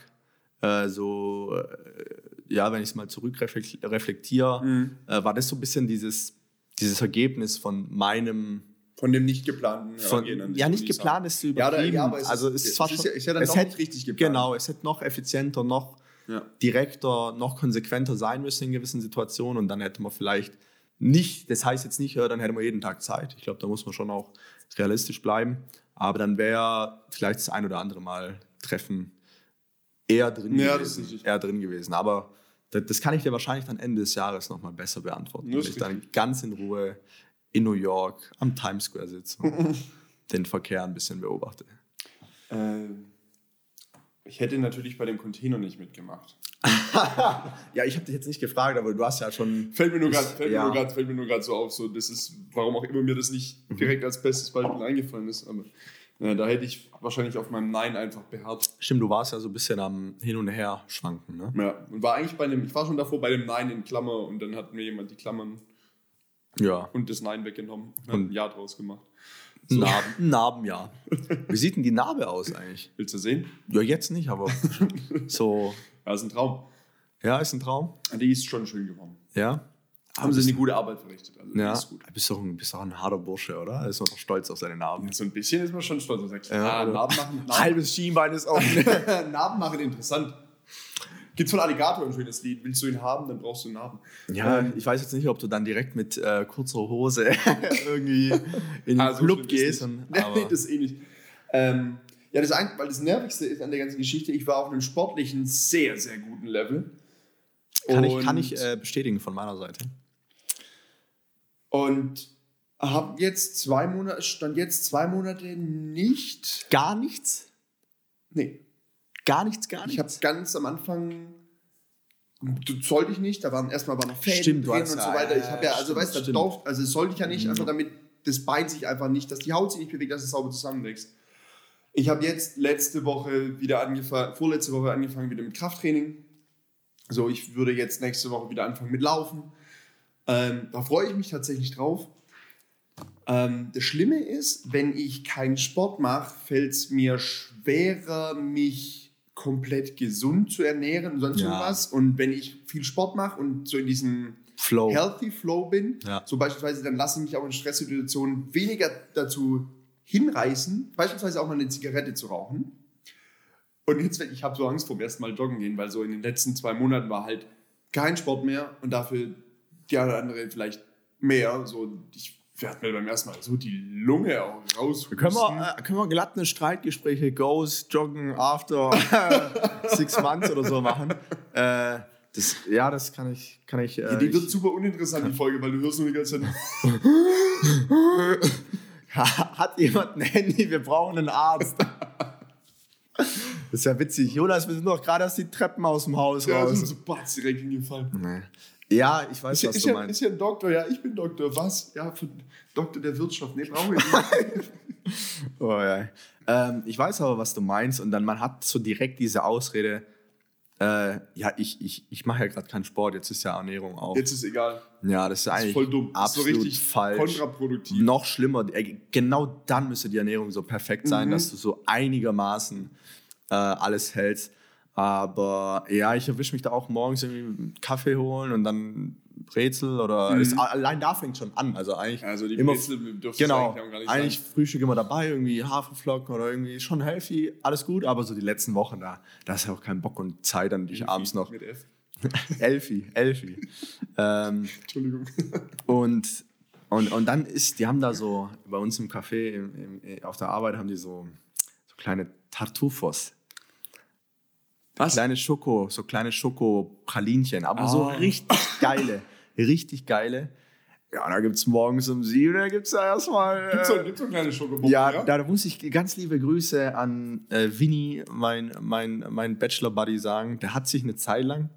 äh, so, äh, ja, wenn ich es mal zurückreflektiere, Mhm. äh, war das so ein bisschen dieses, dieses Ergebnis von meinem. Von dem nicht geplanten Von, Herangehen ja, nicht geplant ist zu Ja, da- übertrieben. ja, aber es also ist- es ist es zwar ist schon, ja dann es doch hätte, nicht richtig geplant. Genau, es hätte noch effizienter, noch Ja. direkter, noch konsequenter sein müssen in gewissen Situationen und dann hätte man vielleicht nicht, das heißt jetzt nicht, dann hätte man jeden Tag Zeit. Ich glaube, da muss man schon auch realistisch bleiben. Aber dann wäre vielleicht das ein oder andere Mal Treffen eher drin Ja, gewesen. Eher drin gewesen. Aber das, das kann ich dir wahrscheinlich dann Ende des Jahres nochmal besser beantworten. Wenn ich dann ganz in Ruhe in New York am Times Square sitze und den Verkehr ein bisschen beobachte. Ähm, ich hätte natürlich bei dem Container nicht mitgemacht. Ja, ich habe dich jetzt nicht gefragt, aber du hast ja schon. Fällt mir nur gerade ja. so auf, so das ist, warum auch immer mir das nicht Mhm. direkt als bestes Beispiel eingefallen ist. Aber ja, da hätte ich wahrscheinlich auf meinem Nein einfach beharrt. Stimmt, du warst ja so ein bisschen am Hin und Her schwanken, ne? Ja, und war eigentlich bei dem, ich war schon davor bei dem Nein in Klammer und dann hat mir jemand die Klammern Ja. und das Nein weggenommen und ein Ja draus gemacht. Narben, Narben, ja. Wie sieht denn die Narbe aus eigentlich? Willst du sehen? Ja, jetzt nicht, aber so. Ja, ist ein Traum. Ja, ist ein Traum. Die ist schon schön geworden. Ja. Haben sie eine gute Arbeit verrichtet. Also Ja, ist gut. du bist doch ein, bist doch ein harter Bursche, oder? Ist doch stolz auf seine Narben. So ein bisschen ist man schon stolz. Ja, ah, oder? Narben machen, Narben, Halbes Schienbein ist offen. Narben machen interessant. Gibt's von Alligator ein schönes Lied. Willst du ihn haben, dann brauchst du einen Narben. ja, ich weiß jetzt nicht, ob du dann direkt mit äh, kurzer Hose irgendwie in den Ah, so Club gehst. Und, Nee, das ist eh nicht. Ähm, ja, das ein, weil das Nervigste ist an der ganzen Geschichte, ich war auf einem sportlichen, sehr, sehr guten Level. kann ich, kann ich äh, bestätigen von meiner Seite. Und habe jetzt zwei Monate, stand jetzt zwei Monate nicht. Gar nichts? Nee. Gar nichts, gar Ich habe nichts? ganz am Anfang. Du sollte ich nicht, da waren erstmal waren noch Fäden Stimmt, drin und so weiter. Ich habe ja, also stimmt, weißt du, stimmt. Dorf, also das sollte ich ja nicht, einfach damit das Bein sich einfach nicht, dass die Haut sich nicht bewegt, dass es sauber zusammenwächst. Ich habe jetzt letzte Woche wieder angefangen, vorletzte Woche angefangen wieder mit Krafttraining. So, ich würde jetzt nächste Woche wieder anfangen mit Laufen. Ähm, da freue ich mich tatsächlich drauf. Ähm, das Schlimme ist, wenn ich keinen Sport mache, fällt es mir schwerer, mich komplett gesund zu ernähren und sonst Ja. irgendwas. Und wenn ich viel Sport mache und so in diesem Flow. Healthy Flow bin, Ja. so beispielsweise, dann lasse ich mich auch in Stresssituationen weniger dazu hinreißen, beispielsweise auch mal eine Zigarette zu rauchen. Und jetzt, ich habe so Angst vor dem ersten Mal joggen gehen, weil so in den letzten zwei Monaten war halt kein Sport mehr und dafür die eine oder andere vielleicht mehr. So, ich werde mir beim ersten Mal so die Lunge raushusten. Können wir, äh, können wir glatt eine Streitgespräche, Goes, Joggen, After, Six Months oder so machen? Äh, das, ja, das kann ich. Kann ich, äh, Ja, die wird ich super uninteressant, die Folge, weil du hörst nur die ganze Zeit. Hat jemand ein Handy? Wir brauchen einen Arzt. Das ist ja witzig. Jonas, wir sind doch gerade aus die Treppen aus dem Haus Ja, raus. sind so batz direkt hingefallen. Nee. Ja, ich weiß, Ist, was ist, du ja, meinst. ist ja ein Doktor, ja, ich bin Doktor. Was? Ja, für Doktor der Wirtschaft. Nee, brauche ich nicht. Oh, ja. ähm, ich weiß aber, was du meinst. Und dann man hat so direkt diese Ausrede, äh, ja, ich, ich, ich mache ja gerade keinen Sport, jetzt ist ja Ernährung auch. Jetzt ist egal. ja, das ist Das eigentlich ist voll dumm. Ist so absolut richtig falsch. kontraproduktiv. Noch schlimmer, äh, genau dann müsste die Ernährung so perfekt sein, Mhm. dass du so einigermaßen äh, alles hältst. Aber ja, ich erwische mich da auch morgens irgendwie einen Kaffee holen und dann Brezel oder Mhm. es, allein da fängt schon an. Also eigentlich Also die immer Brezel dürfte Genau, eigentlich gar nicht eigentlich sein. Frühstück immer dabei, irgendwie Haferflocken oder irgendwie schon healthy, alles gut, aber so die letzten Wochen da, da ist ja auch kein Bock und Zeit, dann dich abends noch. Mit F. Elfi, Elfi. ähm, Entschuldigung. und Und, und dann ist, die haben da so, bei uns im Café im, im, auf der Arbeit haben die so, so kleine Tartufos. Was? Kleine Schoko, so kleine Schokopralinchen, aber so Ah. richtig geile, richtig geile. Ja, da gibt es morgens um sieben, da gibt es da erstmal. Gibt's Äh, so, gibt's so kleine Schokobomben? ja, da muss ich ganz liebe Grüße an äh, Vinny, mein, mein, mein Bachelor-Buddy, sagen. Der hat sich eine Zeit lang,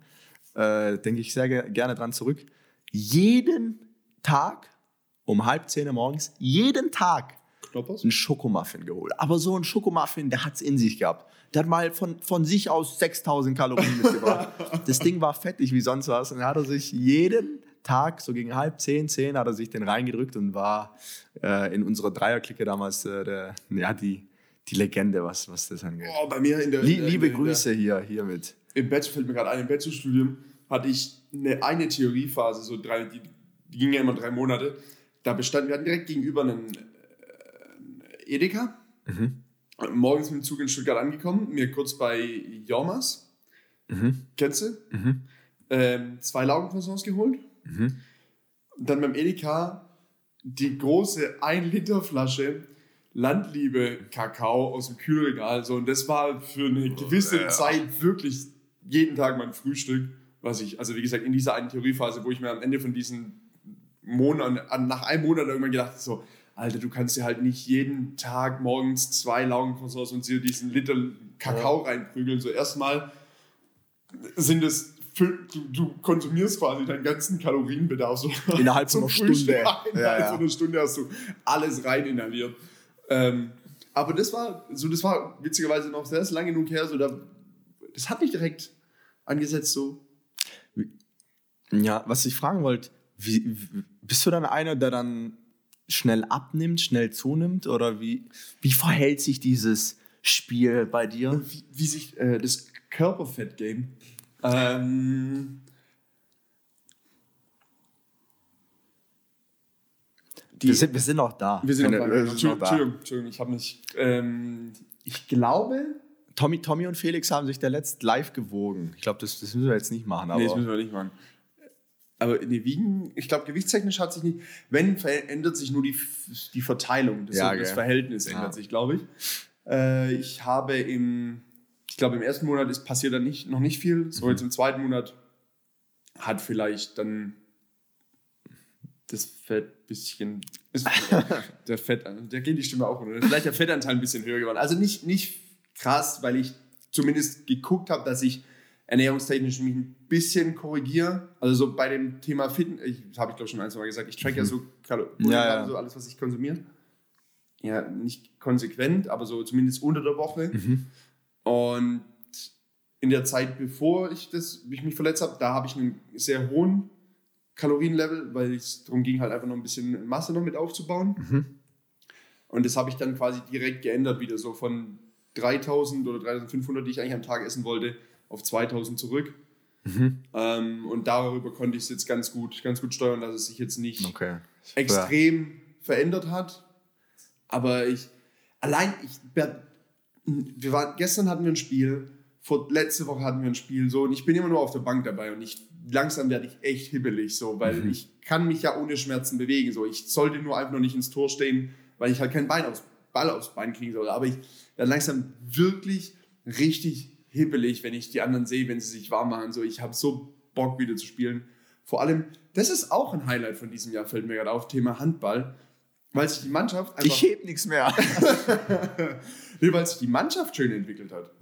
äh, denke ich sehr ge gerne dran zurück, jeden Tag um halb zehn Uhr morgens, jeden Tag Knoppers? einen Schokomuffin geholt. Aber so ein Schokomuffin, der hat es in sich gehabt. Der hat mal von, von sich aus 6000 Kalorien mitgebracht. das Ding war fettig wie sonst was. Und dann hat er sich jeden Tag, so gegen halb zehn, zehn, hat er sich den reingedrückt und war äh, in unserer Dreierklicke damals äh, der, ja, die, die Legende, was, was das angeht. Oh, bei mir in der. Lie in der- liebe in der- Grüße hier, hiermit. Im Bachelor fällt mir gerade ein, im Bachelorstudium hatte ich eine, eine Theoriephase, so drei, die, die ging ja immer drei Monate. Da bestand, wir hatten direkt gegenüber einen äh, Edeka. Morgens mit dem Zug in Stuttgart angekommen, mir kurz bei Jormas, kennst du? Ähm, zwei Laugencroissants geholt. Und dann beim Edeka die große 1 Liter Flasche Landliebe Kakao aus dem Kühlregal. So, und das war für eine gewisse Zeit wirklich jeden Tag mein Frühstück. Was ich, also wie gesagt, in dieser einen Theoriephase, wo ich mir am Ende von diesen Monaten, nach einem Monat irgendwann gedacht habe, so, Alter, du kannst dir halt nicht jeden Tag morgens zwei Laugencroissants und dir diesen Liter Kakao reinprügeln. So erstmal sind es, du, konsumierst quasi deinen ganzen Kalorienbedarf so Innerhalb von einer Stunde. Frühstück. Innerhalb Ja, ja. von einer Stunde hast du alles rein inhaliert. Ähm, aber das war, so, das war witzigerweise noch sehr lange genug her, so da, das hat nicht direkt angesetzt, so. Ja, was ich fragen wollte, wie- bist du dann einer, der dann schnell abnimmt, schnell zunimmt? Oder wie, wie verhält sich dieses Spiel bei dir? wie, wie sich äh, das Körperfett-Game. Ähm, Wir sind, wir sind noch da. wir sind Keine- noch da. wir sind noch Entschuldigung, da. Entschuldigung, Entschuldigung, ich habe mich. Ähm, ich glaube. Tommy, Tommy und Felix haben sich der letzt live gewogen. Ich glaube, das, das müssen wir jetzt nicht machen. Aber nee, das müssen wir nicht machen. Aber nee, Wiegen, ich glaube, gewichtstechnisch hat sich nicht. Wenn, verändert sich nur die, die Verteilung. Das, Ja, das. Verhältnis Ja. ändert sich, glaube ich. Äh, ich habe im. Ich glaube, im ersten Monat ist passiert dann nicht, noch nicht viel. So, Mhm. jetzt im zweiten Monat hat vielleicht dann das Fett bisschen. Ist, der Fett, der geht die Stimme auch runter. Vielleicht der Fettanteil ein bisschen höher geworden. Also nicht, nicht krass, weil ich zumindest geguckt habe, dass ich ernährungstechnisch mich ein bisschen korrigiere. Also so bei dem Thema Fitness, ich habe ich glaube schon ein, zwei Mal gesagt, ich track ja so Kalorien, Mhm. Ja, ja. so alles, was ich konsumiere. Ja, nicht konsequent, aber so zumindest unter der Woche. Mhm. Und in der Zeit, bevor ich, das, ich mich verletzt habe, da habe ich einen sehr hohen Kalorienlevel, weil es darum ging, halt einfach noch ein bisschen Masse noch mit aufzubauen. Mhm. Und das habe ich dann quasi direkt geändert, wieder so von 3000 oder 3500, die ich eigentlich am Tag essen wollte, auf 2000 zurück. Mhm. Ähm, und darüber konnte ich es jetzt ganz gut, ganz gut steuern, dass es sich jetzt nicht Okay. extrem verändert hat. Aber ich, allein, ich, wir waren, gestern hatten wir ein Spiel, vor, letzte Woche hatten wir ein Spiel, so, und ich bin immer nur auf der Bank dabei und ich, langsam werde ich echt hibbelig, so, weil Mhm. ich kann mich ja ohne Schmerzen bewegen, so. Ich sollte nur einfach noch nicht ins Tor stehen, weil ich halt kein Bein aufs, Ball aufs Bein kriegen soll. Aber ich werde langsam wirklich richtig hibbelig, wenn ich die anderen sehe, wenn sie sich warm machen, so. Ich habe so Bock wieder zu spielen. Vor allem, das ist auch ein Highlight von diesem Jahr, fällt mir gerade auf, Thema Handball. Weil sich die Mannschaft einfach, Ich heb nichts mehr. nee, weil sich die Mannschaft schön entwickelt hat.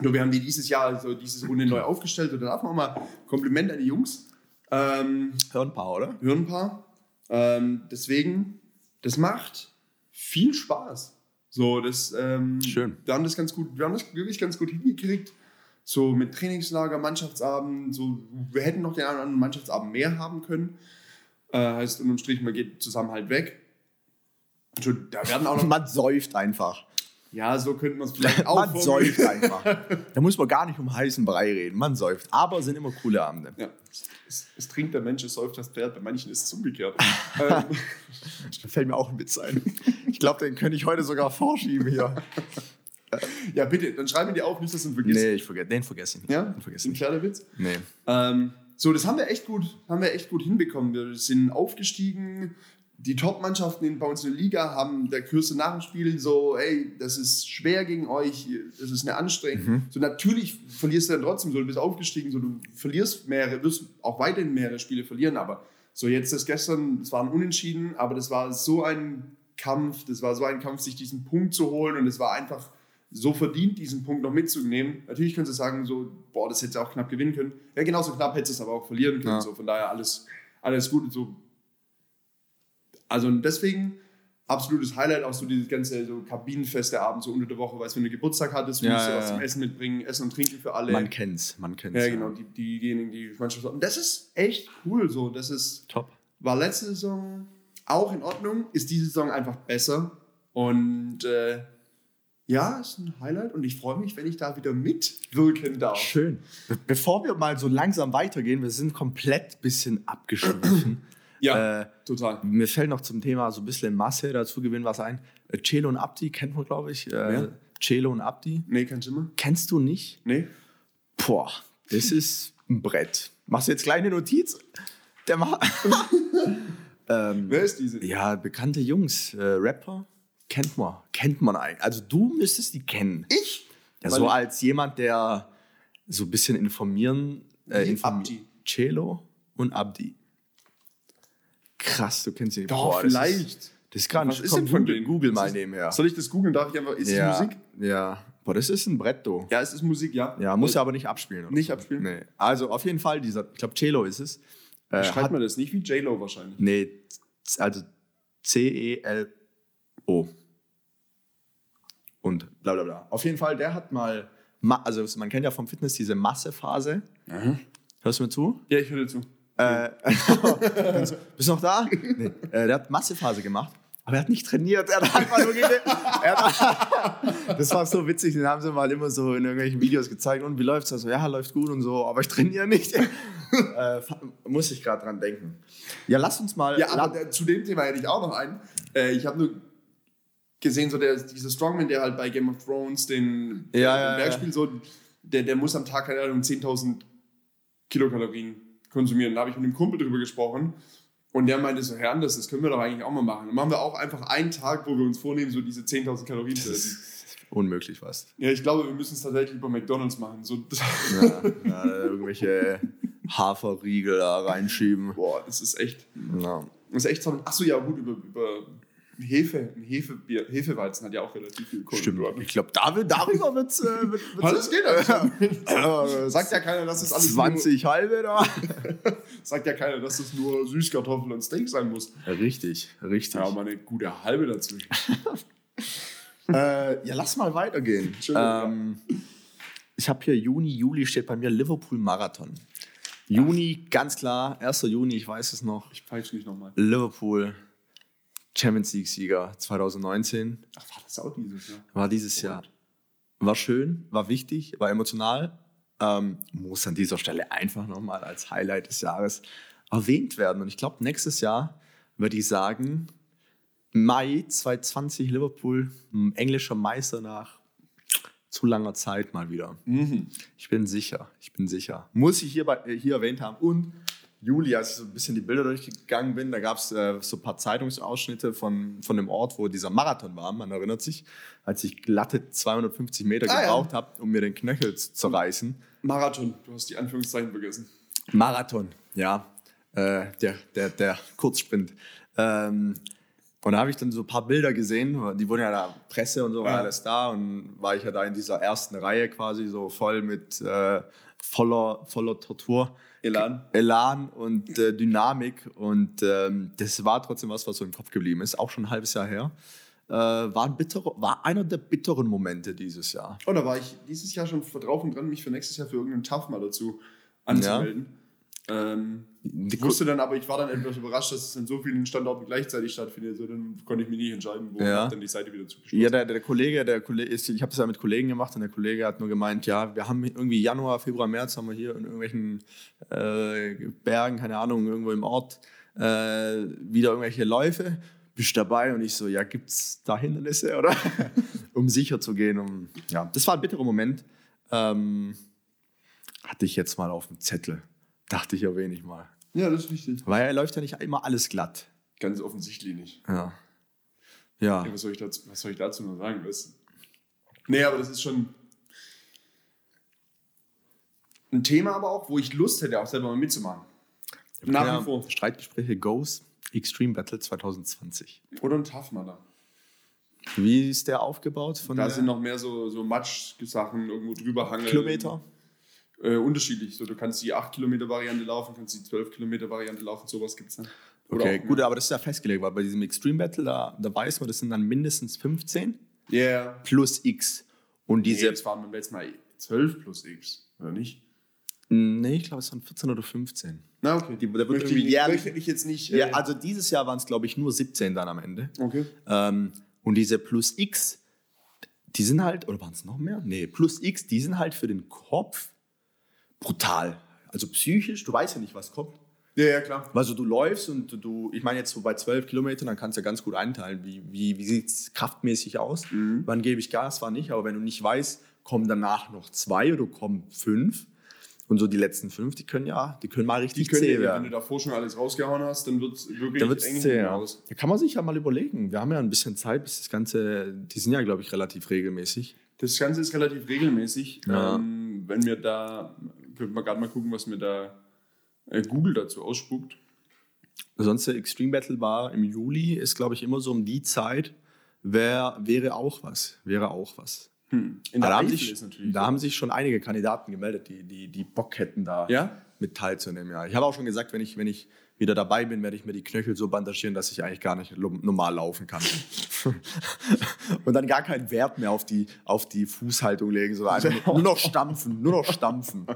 Nur wir haben die dieses Jahr, so diese Runde neu aufgestellt und dann auch mal Kompliment an die Jungs. Ähm, Hören ein paar, oder? hören ein paar. Ähm, deswegen, das macht viel Spaß. So, das, ähm, Schön. Wir haben das ganz gut, wir haben das wirklich ganz gut hingekriegt. So mit Trainingslager, Mannschaftsabend, so, wir hätten noch den einen oder anderen Mannschaftsabend mehr haben können. Äh, heißt unterm Strich, man geht zusammen halt weg. Da werden auch noch, Man säuft einfach. Ja, so könnte man es vielleicht auch Man säuft einfach. Da muss man gar nicht um heißen Brei reden. Man säuft. Aber es sind immer coole Abende. Ja, es, es trinkt der Mensch, es säuft das Pferd, bei manchen ist es umgekehrt. ähm, Da fällt mir auch ein Witz ein. Ich glaube, den könnte ich heute sogar vorschieben hier. ja, bitte, dann schreib ihn dir auf, nicht, dass du ihn vergisst. Nee, ich vergesse, den vergesse ich nicht. Ja, Den vergesse ein ich nicht. Pferdewitz. Nee. Ähm, so, das haben wir echt gut, haben wir echt gut hinbekommen. Wir sind aufgestiegen. Die Top-Mannschaften bei uns in der Liga haben der Kürze nach dem Spiel so, ey, das ist schwer gegen euch, das ist eine Anstrengung. Mhm. So, natürlich verlierst du dann trotzdem so, du bist aufgestiegen, so, du verlierst mehrere, wirst auch weiterhin mehrere Spiele verlieren, aber so jetzt das gestern, es war ein Unentschieden, aber das war so ein Kampf, das war so ein Kampf, sich diesen Punkt zu holen und es war einfach so verdient, diesen Punkt noch mitzunehmen. Natürlich können sie sagen, so, boah, das hätte auch knapp gewinnen können. Ja, genauso knapp hätte es aber auch verlieren können. Ja. So, von daher alles, alles gut. So. Also deswegen absolutes Highlight, auch so dieses ganze so Kabinenfeste Abend so unter der Woche, weißt du, wenn du Geburtstag hattest, Ja, musst du ja, was zum Essen mitbringen, Essen und Trinken für alle. Man kennt's, man kennt's. ja, genau, die, diejenigen, die Mannschaft Und das ist echt cool so. Das ist, Top. war letzte Saison auch in Ordnung, ist diese Saison einfach besser. Und äh, ja, ist ein Highlight und ich freue mich, wenn ich da wieder mitwirken darf. Schön. Be bevor wir mal so langsam weitergehen, wir sind komplett bisschen abgeschwiffen. Ja, äh, total. mir fällt noch zum Thema so ein bisschen Masse dazu gewinnen was ein. Äh, Celo und Abdi kennt man, glaube ich. Äh. Celo und Abdi. Nee, kein Schimmer. Kennst du nicht? Nee. Boah, das ist ein Brett. Machst du jetzt kleine Notiz? Der ma ähm, Wer ist diese? ja, bekannte Jungs, äh, Rapper, kennt man. Kennt man eigentlich. Also du müsstest die kennen. Ich? Ja, Weil so ich- als jemand, der so ein bisschen informieren. Äh, Wie informi- Abdi? Celo und Abdi. Krass, du kennst ihn. Doch, das vielleicht. Ist, das ist gar nicht. Was ist denn von Google, denen? Google mal ist- nebenher. Soll ich das googeln? Darf ich einfach. Ist ja, es Musik? Ja. Boah, das ist ein Brett, du. Ja, es ist Musik, ja. Ja, muss er aber nicht abspielen. Oder Nicht so. abspielen? Nee. Also auf jeden Fall, dieser, ich glaube, Celo ist es. Äh, Schreibt hat, man das nicht wie J-Lo wahrscheinlich. nee, also C-E-L-O. Und bla bla bla. Auf jeden Fall, der hat mal, Ma also man kennt ja vom Fitness diese Massephase. Hörst du mir zu? Ja, ich höre dir zu. Äh, bist du noch da? Nee. Äh, der hat Massephase gemacht, aber er hat nicht trainiert. Er hat einfach nur hat, Das war so witzig, den haben sie mal immer so in irgendwelchen Videos gezeigt. Und wie läuft's? Also, ja, läuft gut und so, aber ich trainiere nicht. äh, muss ich gerade dran denken. Ja, lass uns mal. Ja, aber zu dem Thema hätte ich auch noch einen. Äh, ich habe nur gesehen, so der, dieser Strongman, der halt bei Game of Thrones den, Ja, den ja, Berg ja. so, der, der muss am Tag, keine Ahnung, 10.000 Kilokalorien konsumieren. Da habe ich mit einem Kumpel drüber gesprochen. Und der meinte so, Herr Anders, das können wir doch eigentlich auch mal machen. Dann machen wir auch einfach einen Tag, wo wir uns vornehmen, so diese 10.000 Kalorien zu essen. unmöglich fast. Ja, ich glaube, wir müssen es tatsächlich bei McDonalds machen. So, Ja, ja, irgendwelche Haferriegel da reinschieben. boah, das ist echt, Ja. das ist echt so. Achso, ja, gut, über, über Hefe, ein Hefebier, Hefeweizen hat ja auch relativ viel Stimmt. Kohlenhydrate. Ich glaube, darüber wird es. Äh, wird's- Alles geht also. Sagt ja keiner, dass das alles 20 halbe da. Nur, sagt ja keiner, dass das nur Süßkartoffeln und Steak sein muss. Richtig, richtig. Ja, mal eine gute halbe dazwischen. Äh, ja, lass mal weitergehen. Ähm, ich habe hier Juni, Juli steht bei mir Liverpool Marathon. Juni, ganz klar, 1. Juni, ich weiß es noch. Ich peitsche nicht nochmal. Liverpool, Champions League-Sieger 2019. Ach, war das auch dieses Jahr? War dieses Jahr. War schön, war wichtig, war emotional. Ähm, muss an dieser Stelle einfach nochmal als Highlight des Jahres erwähnt werden. Und ich glaube, nächstes Jahr würde ich sagen, Mai 2020 Liverpool, englischer Meister nach zu langer Zeit mal wieder. Mhm. Ich bin sicher, ich bin sicher. Muss ich hier, bei, äh, hier erwähnt haben. Und Juli, als ich so ein bisschen die Bilder durchgegangen bin, da gab es äh, so ein paar Zeitungsausschnitte von, von dem Ort, wo dieser Marathon war. Man erinnert sich, als ich glatte 250 Meter Ah, ja. gebraucht habe, um mir den Knöchel zu zerreißen. Marathon, du hast die Anführungszeichen vergessen. Marathon, ja. Äh, der, der, der Kurzsprint. Ähm, und da habe ich dann so ein paar Bilder gesehen, die wurden ja da Presse und so war Ja. alles da und war ich ja da in dieser ersten Reihe quasi so voll mit äh, voller, voller Tortur. Elan. Elan und äh, Dynamik und ähm, das war trotzdem was, was so im Kopf geblieben ist, auch schon ein halbes Jahr her. Äh, war, ein bitterer, war einer der bitteren Momente dieses Jahr. Oh, da war ich dieses Jahr schon drauf und dran, mich für nächstes Jahr für irgendeinen TAF mal dazu anzumelden. Ähm, ich wusste dann aber, ich war dann etwas überrascht, dass es an so vielen Standorten gleichzeitig stattfindet. So, dann konnte ich mich nicht entscheiden, wo Ja. dann die Seite wieder zugeschlossen. Ja, der, der Kollege, der Kollege ist, ich habe das ja mit Kollegen gemacht und der Kollege hat nur gemeint, ja, wir haben irgendwie Januar, Februar, März haben wir hier in irgendwelchen äh, Bergen, keine Ahnung, irgendwo im Ort äh, wieder irgendwelche Läufe. Bist du dabei? Und ich so, ja, gibt's da Hindernisse, oder? um sicher zu gehen. Um, ja, das war ein bitterer Moment. Ähm, hatte ich jetzt mal auf dem Zettel. Dachte ich erwähne ich mal. Ja, das ist wichtig. Weil er läuft ja nicht immer alles glatt. Ganz offensichtlich nicht. Ja. Ja. Ja, was, soll ich dazu, was soll ich dazu noch sagen? Das, nee, aber das ist schon ein Thema, aber auch, wo ich Lust hätte, auch selber mal mitzumachen. Nach ja, wie vor. Streitgespräche Goes Extreme Battle 2020. Oder ein Tough Mudder. Wie ist der aufgebaut? Von Da sind noch mehr so, so Matsch-Sachen irgendwo drüber hangeln. Kilometer? Äh, unterschiedlich. So, du kannst die 8 Kilometer Variante laufen, kannst die 12 Kilometer Variante laufen, sowas gibt es dann. Oder Okay, auch gut, aber das ist ja festgelegt, weil bei diesem Extreme Battle, da, da weiß man, das sind dann mindestens 15 Ja. Yeah. plus X. Und Diese, nee, das waren beim letzten Mal 12 plus X, oder nicht? Nee, ich glaube, es waren 14 oder 15. Na, okay. Die- da wird möchte, mich, jährlich- möchte mich jetzt nicht. Ja, äh, also dieses Jahr waren es, glaube ich, nur 17 dann am Ende. okay. Ähm, und diese Plus X, die sind halt, oder waren es noch mehr? Nee, Plus X, die sind halt für den Kopf brutal. Also psychisch, du weißt ja nicht, was kommt. Ja, ja, klar. Also du läufst und du, ich meine jetzt so bei 12 Kilometern, dann kannst du ja ganz gut einteilen, wie, wie, wie sieht es kraftmäßig aus, wann gebe ich Gas, wann nicht. Aber wenn du nicht weißt, kommen danach noch zwei oder kommen fünf. Und so die letzten fünf, die können ja, die können mal Die richtig können, zäh ja, wenn werden. du davor schon alles rausgehauen hast, dann wird es wirklich Da wird eng zäh. Ja. raus. Da kann man sich ja mal überlegen. Wir haben ja ein bisschen Zeit, bis das Ganze, die sind ja, glaube ich, relativ regelmäßig. Das Ganze ist relativ regelmäßig. Ja. Ähm, wenn wir da, könnten wir gerade mal gucken, was mir da äh, Google dazu ausspuckt. Sonst der Extreme Battle war im Juli, ist, glaube ich, immer so um die Zeit, wär, wäre auch was. Wäre auch was. Hm. In Da, haben sich, da haben sich schon einige Kandidaten gemeldet, die, die, die Bock hätten, da Ja? mit teilzunehmen. Ja. Ich habe auch schon gesagt, wenn ich, wenn ich wieder dabei bin, werde ich mir die Knöchel so bandagieren, dass ich eigentlich gar nicht normal laufen kann. Und dann gar keinen Wert mehr auf die, auf die Fußhaltung legen, sondern einfach nur noch stampfen, nur noch stampfen.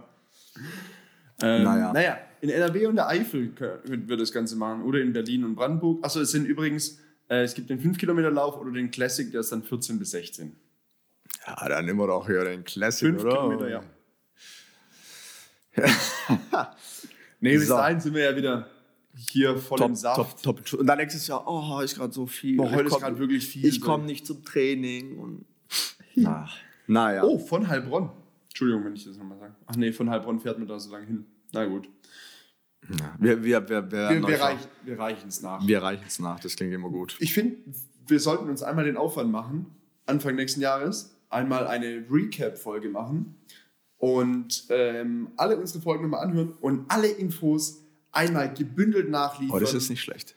Ähm, Naja. naja, in NRW und der Eifel könnten wir das Ganze machen. Oder in Berlin und Brandenburg. Achso, es sind übrigens, äh, es gibt den 5-Kilometer-Lauf oder den Classic, der ist dann 14 bis 16. Ja, dann nehmen wir doch hier den Classic, 5 oder? Kilometer, ja. nee, bis So. dahin sind wir ja wieder hier voll im Top, Saft. top, top. Und dann nächstes Jahr, oh, ist gerade so viel. Boah, heute ist gerade wirklich viel. Ich komme nicht zum Training. Und Na, naja. Oh, von Heilbronn. Entschuldigung, wenn ich das nochmal sage. Ach nee, von Heilbronn fährt man da so lange hin. Na gut. Ja, wir, wir, wir, wir, Wir, wir, reich, wir reichen es nach. wir reichen es nach, das klingt immer gut. Ich finde, wir sollten uns einmal den Aufwand machen, Anfang nächsten Jahres, einmal eine Recap-Folge machen und ähm, alle unsere Folgen nochmal anhören und alle Infos einmal gebündelt nachliefern, Oh, das ist nicht schlecht.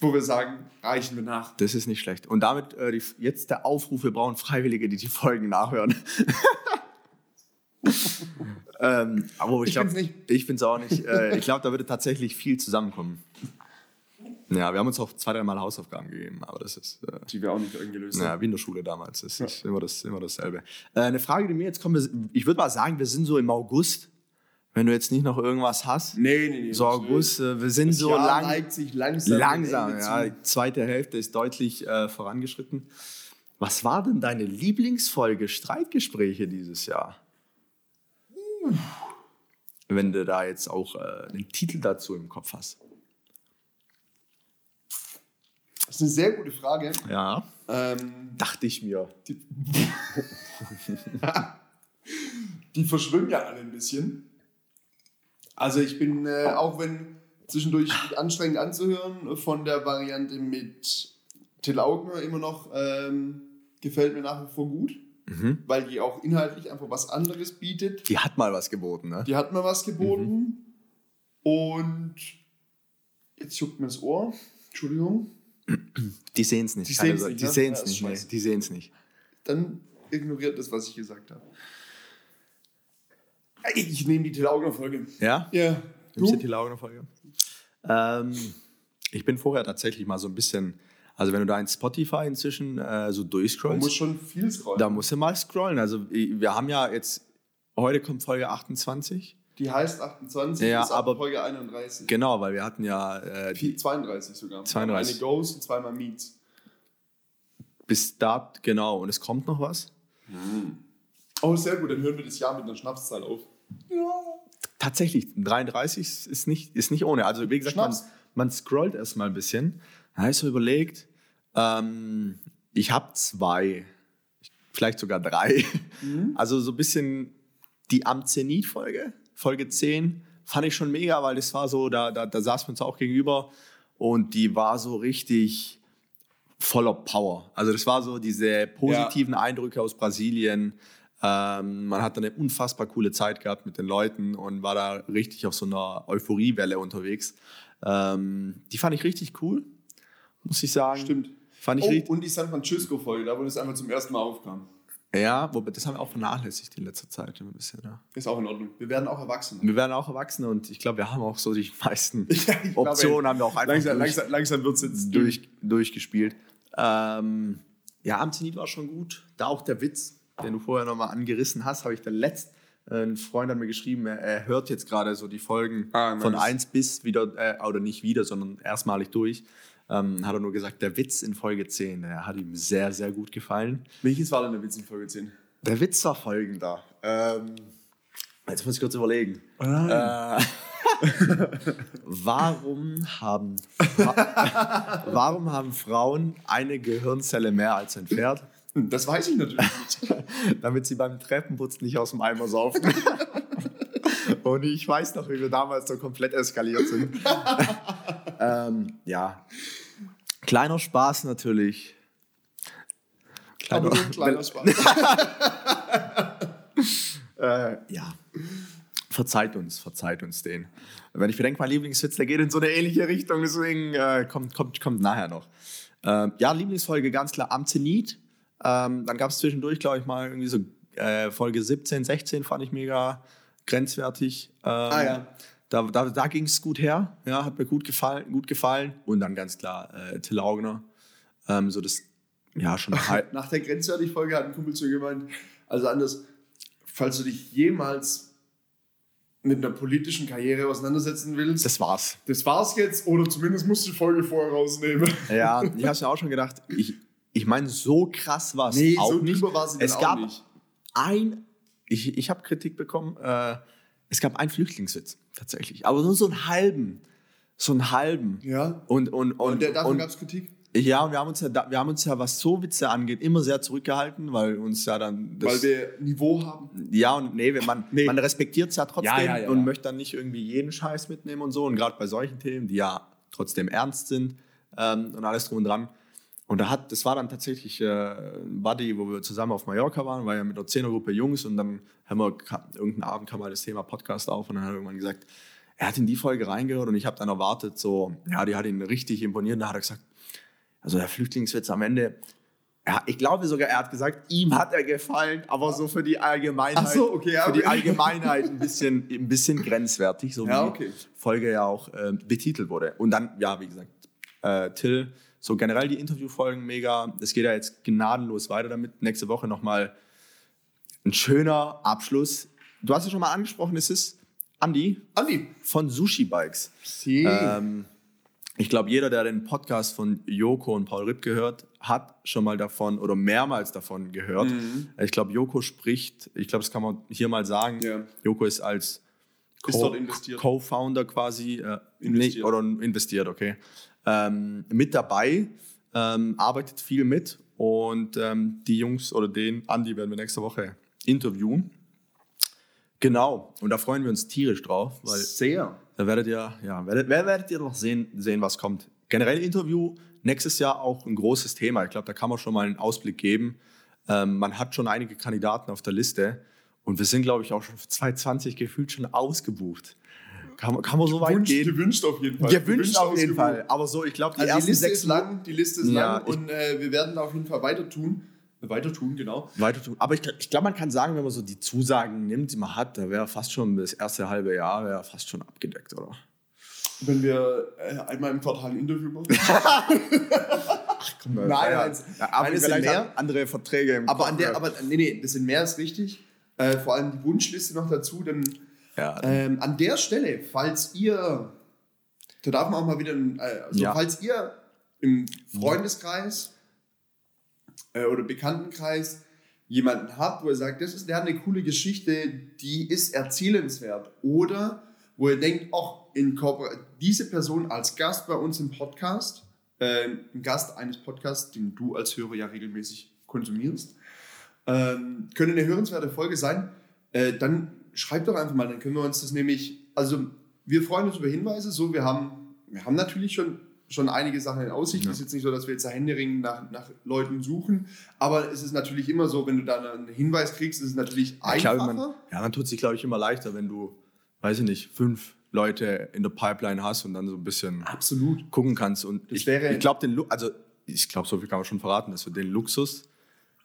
wo wir sagen, reichen wir nach. Das ist nicht schlecht. Und damit äh, die, jetzt der Aufruf, wir brauchen Freiwillige, die die Folgen nachhören. ähm, aber ich, Ich glaub, bin's nicht. Ich finde es auch nicht. Äh, ich glaube, da würde tatsächlich viel zusammenkommen. Ja, wir haben uns auch zwei, dreimal Hausaufgaben gegeben, aber das ist äh, Die wir auch nicht irgendwie lösen. ja, wie in der Schule damals. Das ist immer, das, immer dasselbe. Äh, eine Frage, die mir jetzt kommt, ich würde mal sagen, wir sind so im August, wenn du jetzt nicht noch irgendwas hast. Nee, nee, nee. So August, äh, wir sind Das so Jahr lang, neigt sich langsam. langsam, ja. zu. Die zweite Hälfte ist deutlich äh, vorangeschritten. Was war denn deine Lieblingsfolge Streitgespräche dieses Jahr? Wenn du da jetzt auch äh, den Titel dazu im Kopf hast. Das ist eine sehr gute Frage. Ja. Ähm, Dachte ich mir. die verschwimmen ja alle ein bisschen. Also ich bin, äh, auch wenn zwischendurch anstrengend anzuhören, von der Variante mit Till Augner immer noch ähm, gefällt mir nach wie vor gut, weil die auch inhaltlich einfach was anderes bietet. Die hat mal was geboten, ne? Die hat mir was geboten und jetzt juckt mir das Ohr. Entschuldigung. Die sehen es nicht. Die sehen's Sorge. nicht, Die ne? sehen es nicht. Nee, scheiße. die sehen es nicht. Dann ignoriert das, was ich gesagt habe. Ich nehme die Till Augner Folge. Ja? Ja. Nimmst du Du? die Laune-Folge? Ähm, ich bin vorher tatsächlich mal so ein bisschen, also wenn du da in Spotify inzwischen äh, so durchscrollst, muss schon viel scrollen. da musst du mal scrollen. Also wir haben ja jetzt, heute kommt Folge 28. Die heißt 28, Ja, ist ab aber- Folge 31. Genau, weil wir hatten ja äh, Viel- 32 sogar. 32. Eine Goes und zweimal Meets. bis da, genau, und es kommt noch was. Oh, sehr gut, dann hören wir das Jahr mit einer Schnapszahl auf. Ja. Tatsächlich, 33 ist nicht, ist nicht ohne. Also wie gesagt, man, man scrollt erstmal ein bisschen. Da habe ich so überlegt, ähm, ich habe zwei, vielleicht sogar drei. Also so ein bisschen die Am Zenit-Folge, Folge 10, fand ich schon mega, weil das war so, da, da, da saßen wir uns auch gegenüber und die war so richtig voller Power. Also das war so diese positiven ja. Eindrücke aus Brasilien. Ähm, man hat eine unfassbar coole Zeit gehabt mit den Leuten und war da richtig auf so einer Euphoriewelle unterwegs. Ähm, die fand ich richtig cool, muss ich sagen. Stimmt. Fand ich oh, richtig. Und die San Francisco-Folge, da wo das einfach zum ersten Mal aufkam. Ja, wobei das haben wir auch vernachlässigt in letzter Zeit ein bisschen. Ja. Ist auch in Ordnung. Wir werden auch Erwachsene. Wir werden auch Erwachsene und ich glaube, wir haben auch so die meisten ja, Optionen glaube, haben wir auch einfach langsam, durch, langsam, langsam wird es jetzt durch, durchgespielt. Ähm, ja, am Zenit war schon gut. Da auch der Witz, den du vorher nochmal angerissen hast, habe ich dann letzt. Äh, ein Freund hat mir geschrieben, er, er hört jetzt gerade so die Folgen ah, von 1 bis wieder, äh, oder nicht wieder, sondern erstmalig durch. Ähm, hat er nur gesagt, der Witz in Folge 10, der hat ihm sehr, sehr gut gefallen. Welches war denn der Witz in Folge 10? Der Witz war folgender. Ähm, jetzt muss ich kurz überlegen. Oh äh, warum, haben, warum haben Frauen eine Gehirnzelle mehr als ein Pferd? Das weiß ich natürlich nicht. Damit sie beim Treppenputzen nicht aus dem Eimer saufen. Und ich weiß noch, wie wir damals so komplett eskaliert sind. Ähm, ja. Kleiner Spaß natürlich. Kleiner, Aber nur ein kleiner Spaß. äh, ja. Verzeiht uns, verzeiht uns den. Wenn ich bedenke, mein Lieblingswitz, der geht in so eine ähnliche Richtung, deswegen äh, kommt, kommt, kommt nachher noch. Ähm, ja, Lieblingsfolge ganz klar am Zenit. Ähm, dann gab es zwischendurch, glaube ich, mal irgendwie so äh, Folge 17, 16 fand ich mega grenzwertig. Ähm, ah ja. Da, da, da ging es gut her, ja, hat mir gut gefallen, gut gefallen. Und dann ganz klar äh, Till Augner. Ähm, so das, ja, schon Nach der grenzwertig Folge hat ein Kumpel zu gemeint, also anders, falls du dich jemals mit einer politischen Karriere auseinandersetzen willst. Das war's. Das war's jetzt, oder zumindest musst du die Folge vorher rausnehmen. Ja, ich habe mir auch schon gedacht, ich, ich meine, so krass war es nee, auch so nicht. War sie es gab nicht. ein, ich, ich habe Kritik bekommen, äh, es gab einen Flüchtlingswitz tatsächlich, aber nur so einen halben. So einen halben. Ja. Und, und, und, und davon gab es Kritik? Ja, und wir haben uns ja, wir haben uns ja, was so Witze angeht, immer sehr zurückgehalten, weil uns ja dann. Das, weil wir Niveau haben. Ja, und nee, man, nee. man respektiert es ja trotzdem ja, ja, ja, und möchte dann nicht irgendwie jeden Scheiß mitnehmen und so. Und gerade bei solchen Themen, die ja trotzdem ernst sind ähm, und alles drum und dran. Und da hat, das war dann tatsächlich äh, ein Buddy, wo wir zusammen auf Mallorca waren, war ja mit einer Zehnergruppe Jungs und dann haben wir, irgendeinen Abend kam mal das Thema Podcast auf und dann hat er irgendwann gesagt, er hat in die Folge reingehört und ich habe dann erwartet, so, ja, die hat ihn richtig imponiert. Und da hat er gesagt, also der Flüchtlingswitz am Ende, ja, ich glaube sogar, er hat gesagt, ihm hat er gefallen, aber so für die Allgemeinheit, so, okay, ja, für die Allgemeinheit ein bisschen, ein bisschen grenzwertig, so ja, wie okay. die Folge ja auch äh, betitelt wurde. Und dann, ja, wie gesagt, äh, Till, so generell die Interviewfolgen mega. Es geht ja jetzt gnadenlos weiter damit. Nächste Woche nochmal ein schöner Abschluss. Du hast ja schon mal angesprochen, es ist Andi. Andi. Von Sushi Bikes. Sie. Ähm, ich glaube, jeder, der den Podcast von Joko und Paul Ripp gehört, hat schon mal davon oder mehrmals davon gehört. Mhm. Ich glaube, Joko spricht, ich glaube, das kann man hier mal sagen. Ja. Joko ist als Co-Founder quasi äh, investiert. oder investiert, okay. Ähm, mit dabei, ähm, arbeitet viel mit und ähm, die Jungs oder den Andi werden wir nächste Woche interviewen. Genau, und da freuen wir uns tierisch drauf. Weil Sehr. Da werdet ihr, ja, werdet, werdet ihr noch sehen, sehen, was kommt. Generell Interview, nächstes Jahr auch ein großes Thema. Ich glaube, da kann man schon mal einen Ausblick geben. Ähm, man hat schon einige Kandidaten auf der Liste und wir sind, glaube ich, auch schon für 2020 gefühlt schon ausgebucht. Kann, kann man so weit Gewünscht, gehen? Gewünscht auf jeden Fall. Gewünscht, auf jeden Fall. Aber so, ich glaube, die, also die Liste ist lang. Die Liste ist ja, lang und äh, wir werden auf jeden Fall weiter tun. Weiter tun, genau. Weiter tun. Aber ich, ich glaube, man kann sagen, wenn man so die Zusagen nimmt, die man hat, da wäre fast schon das erste halbe Jahr wäre fast schon abgedeckt, oder? Wenn wir äh, einmal im Quartal ein Interview machen. Ach komm, nein, nein, ja, aber nein, sind mehr andere Verträge im aber, an der, aber nee, nee, das sind mehr ist richtig. Äh, vor allem die Wunschliste noch dazu. Denn ja, ähm, an der Stelle, falls ihr, da darf man auch mal wieder, äh, also ja. falls ihr im Freundeskreis äh, oder Bekanntenkreis jemanden habt, wo ihr sagt, das ist, der hat eine coole Geschichte, die ist erzählenswert. Oder wo ihr denkt, ach, in diese Person als Gast bei uns im Podcast, äh, ein Gast eines Podcasts, den du als Hörer ja regelmäßig konsumierst, ähm, könnte eine hörenswerte Folge sein, äh, dann schreibt doch einfach mal, dann können wir uns das nämlich also wir freuen uns über Hinweise. So, wir haben, wir haben natürlich schon, schon einige Sachen in Aussicht. Ja. Es ist jetzt nicht so, dass wir jetzt da Händering nach, nach Leuten suchen. Aber es ist natürlich immer so, wenn du da einen Hinweis kriegst, ist es natürlich einfacher. klar, man, ja, man tut sich, glaube ich, immer leichter, wenn du, weiß ich nicht, fünf Leute in der Pipeline hast und dann so ein bisschen Absolut. gucken kannst. Und Das ich, ich glaube, den also ich glaube, so viel kann man schon verraten, dass wir den Luxus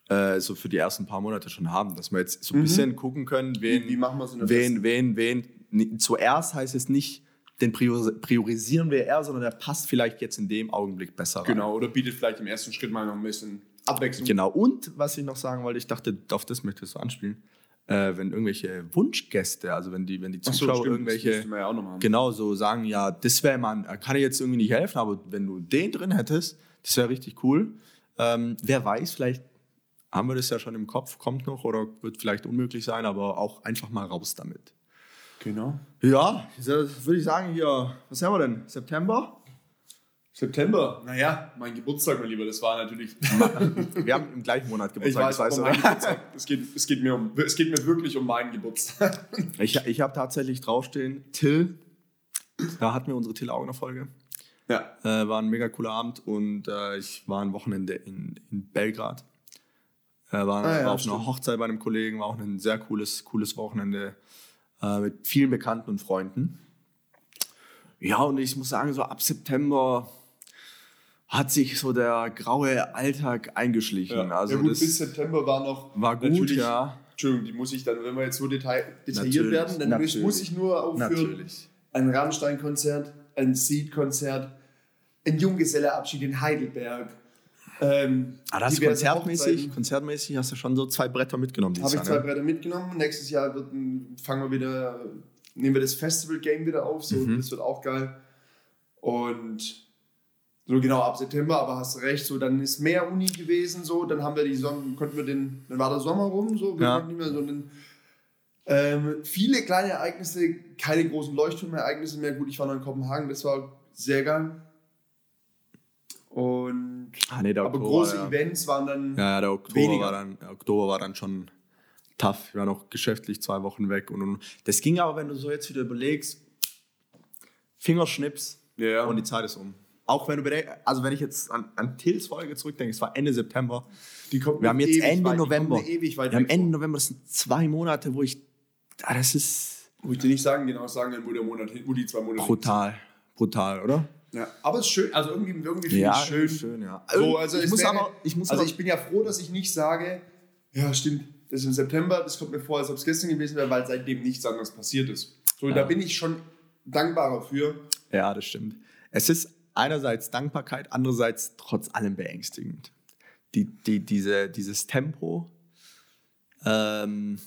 äh, so für die ersten paar Monate schon haben, dass wir jetzt so ein bisschen gucken können, wen, Mhm. Wie, wie machen so wen, wen, wen. Ni- Zuerst heißt es nicht, den priori- priorisieren wir eher, sondern der passt vielleicht jetzt in dem Augenblick besser rein. Genau, oder bietet vielleicht im ersten Schritt mal noch ein bisschen Abwechslung. Genau. Und was ich noch sagen wollte, ich dachte, auf das möchtest du anspielen. Äh, wenn irgendwelche Wunschgäste, also wenn die, wenn die Ach so, Zuschauer stimmt, irgendwelche ja genau so sagen, ja, das wäre man, kann ich jetzt irgendwie nicht helfen, aber wenn du den drin hättest, das wäre richtig cool. Ähm, wer weiß, vielleicht haben wir das ja schon im Kopf, kommt noch oder wird vielleicht unmöglich sein, aber auch einfach mal raus damit. Genau. Ja, würde ich sagen hier, was haben wir denn? September? September. Naja, mein Geburtstag, mein Lieber, das war natürlich. Wir haben im gleichen Monat Ich Geburtstag, weiß, das um oder? Geburtstag. Es geht, es, geht mir um, es geht mir wirklich um meinen Geburtstag. Ich, ich habe tatsächlich draufstehen, Till. Da hatten wir unsere Till-Augner-Folge. Ja. Äh, war ein mega cooler Abend und äh, ich war ein Wochenende in, in Belgrad. Äh, war, Ah ja, war auf stimmt. einer Hochzeit bei einem Kollegen, war auch ein sehr cooles, cooles Wochenende äh, mit vielen Bekannten und Freunden. Ja, und ich muss sagen, so ab September hat sich so der graue Alltag eingeschlichen. Also ja, gut, das bis September war noch. war gut, ja. Entschuldigung, die muss ich dann, wenn wir jetzt so detail, detailliert Natürlich, werden, dann natürlich. muss ich nur aufführen. Natürlich. Ein Rammstein-Konzert, ein Seed-Konzert, ein Junggeselleabschied in Heidelberg. Ähm, Ah, ist diverse konzertmäßig, konzertmäßig hast du schon so zwei Bretter mitgenommen Habe ich zwei ne? Bretter mitgenommen. Nächstes Jahr wird fangen wir wieder, nehmen wir das Festival-Game wieder auf. So, Mhm. Das wird auch geil. Und so genau ab September, aber hast recht, so dann ist mehr Uni gewesen, so, dann haben wir die Sommer, konnten wir den, dann war der Sommer rum, so, wir Ja. konnten nicht mehr so einen, ähm, viele kleine Ereignisse, keine großen Leuchtturmereignisse mehr. Gut, ich war noch in Kopenhagen, das war sehr geil. Und Ah, nee, aber Oktober, große ja. Events waren dann Ja, ja, der Oktober Weniger. war, dann, Oktober war dann schon tough. Ich war noch geschäftlich zwei Wochen weg. Und, und das ging aber, wenn du so jetzt wieder überlegst, Fingerschnips Ja. und die Zeit ist um. Auch wenn du bedenkst, also wenn ich jetzt an, an Tills Folge zurückdenke, es war Ende September. Die kommt Wir haben jetzt Ende weit, November. ewig weit Wir haben Ende vor. November, das sind zwei Monate, wo ich, ah, das ist Wo ich dir nicht sagen, genau sagen kann, wo der Monat hin, wo die zwei Monate brutal, brutal, oder? Ja. Aber es ist schön, also irgendwie, irgendwie finde Ja, ich schön. schön, ja. So, also ich es muss wäre- aber, ich muss Also aber, ich bin ja froh, dass ich nicht sage, ja stimmt, das ist im September, das kommt mir vor, als ob es gestern gewesen wäre, weil seitdem nichts anderes passiert ist. So, da bin ich schon dankbarer für. Ja, das stimmt. Es ist einerseits Dankbarkeit, andererseits trotz allem beängstigend. Die, die, diese, dieses Tempo, ähm,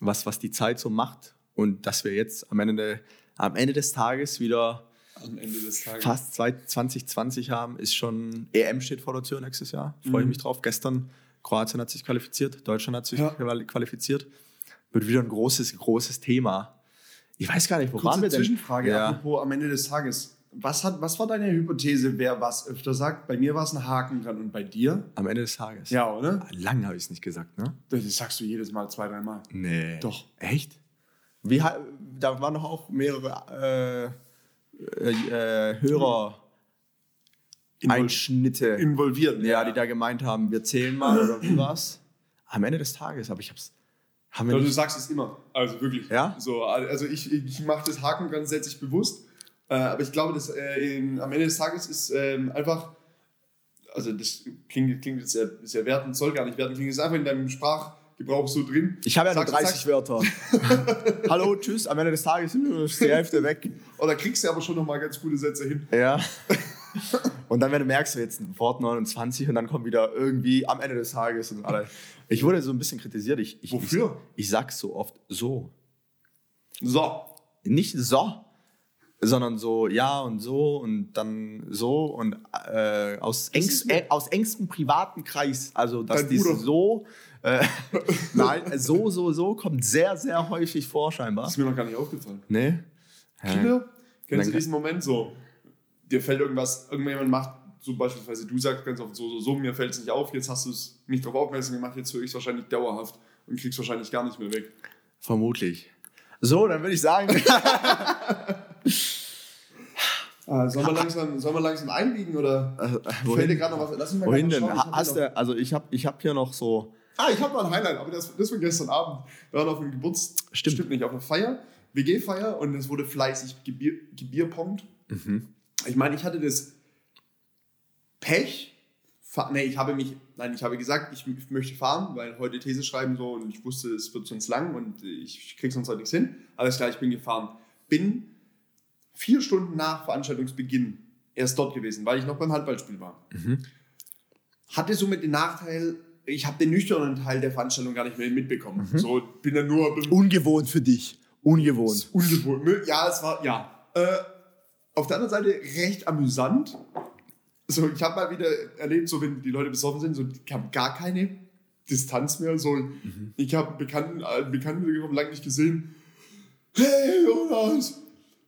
was, was die Zeit so macht und dass wir jetzt am Ende, am Ende des Tages wieder Am Ende des Tages. fast zwei- 2020 haben, ist schon EM steht vor der Tür nächstes Jahr. Freue ich mich drauf. Gestern Kroatien hat sich qualifiziert, Deutschland hat sich Ja. quali- qualifiziert. Wird wieder ein großes, großes Thema. Ich weiß gar nicht, wo waren Kurze wir denn? Zwischenfrage, Ja. apropos am Ende des Tages. Was, hat, was war deine Hypothese, wer was öfter sagt? Bei mir war es ein Haken dran und bei dir? Am Ende des Tages. Ja, oder? Lang habe ich es nicht gesagt, ne? Das sagst du jedes Mal zwei, dreimal. Nee. Doch. Echt? Wie, da waren noch auch mehrere äh, äh, Hörer Einschnitte, Involviert. ja, die da gemeint haben, wir zählen mal oder wie war's? Am Ende des Tages, aber ich hab's. Haben wir Also, du sagst es immer. Also wirklich. Ja? So, also ich, ich mache das Haken ganz setze ich bewusst. Äh, aber ich glaube, dass äh, in, am Ende des Tages ist ähm, einfach, also das klingt, klingt jetzt sehr, sehr wertend, soll gar nicht wertend klingen, ist einfach in deinem Sprachgebrauch so drin. ich habe ja nur Sagst- 30 sagst- Wörter. Hallo, tschüss, am Ende des Tages ist die Hälfte weg. Oder kriegst du aber schon nochmal ganz gute Sätze hin. Ja. Und dann, wenn du merkst, jetzt ein Wort 29 und dann kommt wieder irgendwie am Ende des Tages und alle. Ich wurde so ein bisschen kritisiert. Ich, ich, Wofür? Ich, ich sag's so oft so. So. Nicht so, sondern so ja und so und dann so und äh, aus, engst, äh, aus engstem privaten Kreis. Also, dass Bruder. so, äh, nein, so, so, so kommt sehr, sehr häufig vor, Das scheinbar. ist mir noch gar nicht aufgefallen. Nee? Kinder, kennst du diesen Moment so? Dir fällt irgendwas, irgendjemand macht, so beispielsweise du sagst ganz oft so, so, so, mir fällt es nicht auf, jetzt hast du es nicht darauf aufmerksam gemacht, jetzt höre ich es wahrscheinlich dauerhaft und kriegst wahrscheinlich gar nicht mehr weg. Vermutlich. So, dann würde ich sagen. Ah, sollen, wir langsam, sollen wir langsam einbiegen oder Äh, fällt dir gerade noch was? Lass mich mal Wohin denn? schauen, ich Ha- hab Hast du, also ich habe ich hab hier noch so. Ah, ich habe noch ein Highlight, aber das, das von gestern Abend. Wir waren auf einem Geburts... Stimmt. nicht, auf einer Feier, WG-Feier und es wurde fleißig gebier, gebierpongt. Ich meine, ich hatte das Pech, nee, ich habe mich, nein, ich habe gesagt, ich möchte fahren, weil heute These schreiben so und ich wusste, es wird sonst lang und ich krieg sonst heute nichts hin. Alles klar, ich bin gefahren. Bin vier Stunden nach Veranstaltungsbeginn erst dort gewesen, weil ich noch beim Handballspiel war. Hatte somit den Nachteil, ich habe den nüchternen Teil der Veranstaltung gar nicht mehr mitbekommen. So bin dann nur Ungewohnt für dich. Ungewohnt. Ungewohnt. Ja, es war, ja. Äh, auf der anderen Seite recht amüsant. So, ich habe mal wieder erlebt, so wenn die Leute besoffen sind, so, die haben gar keine Distanz mehr. So, Ich habe einen Bekannten, einen Bekannten wiedergekommen, lange nicht gesehen. Hey, Jonas!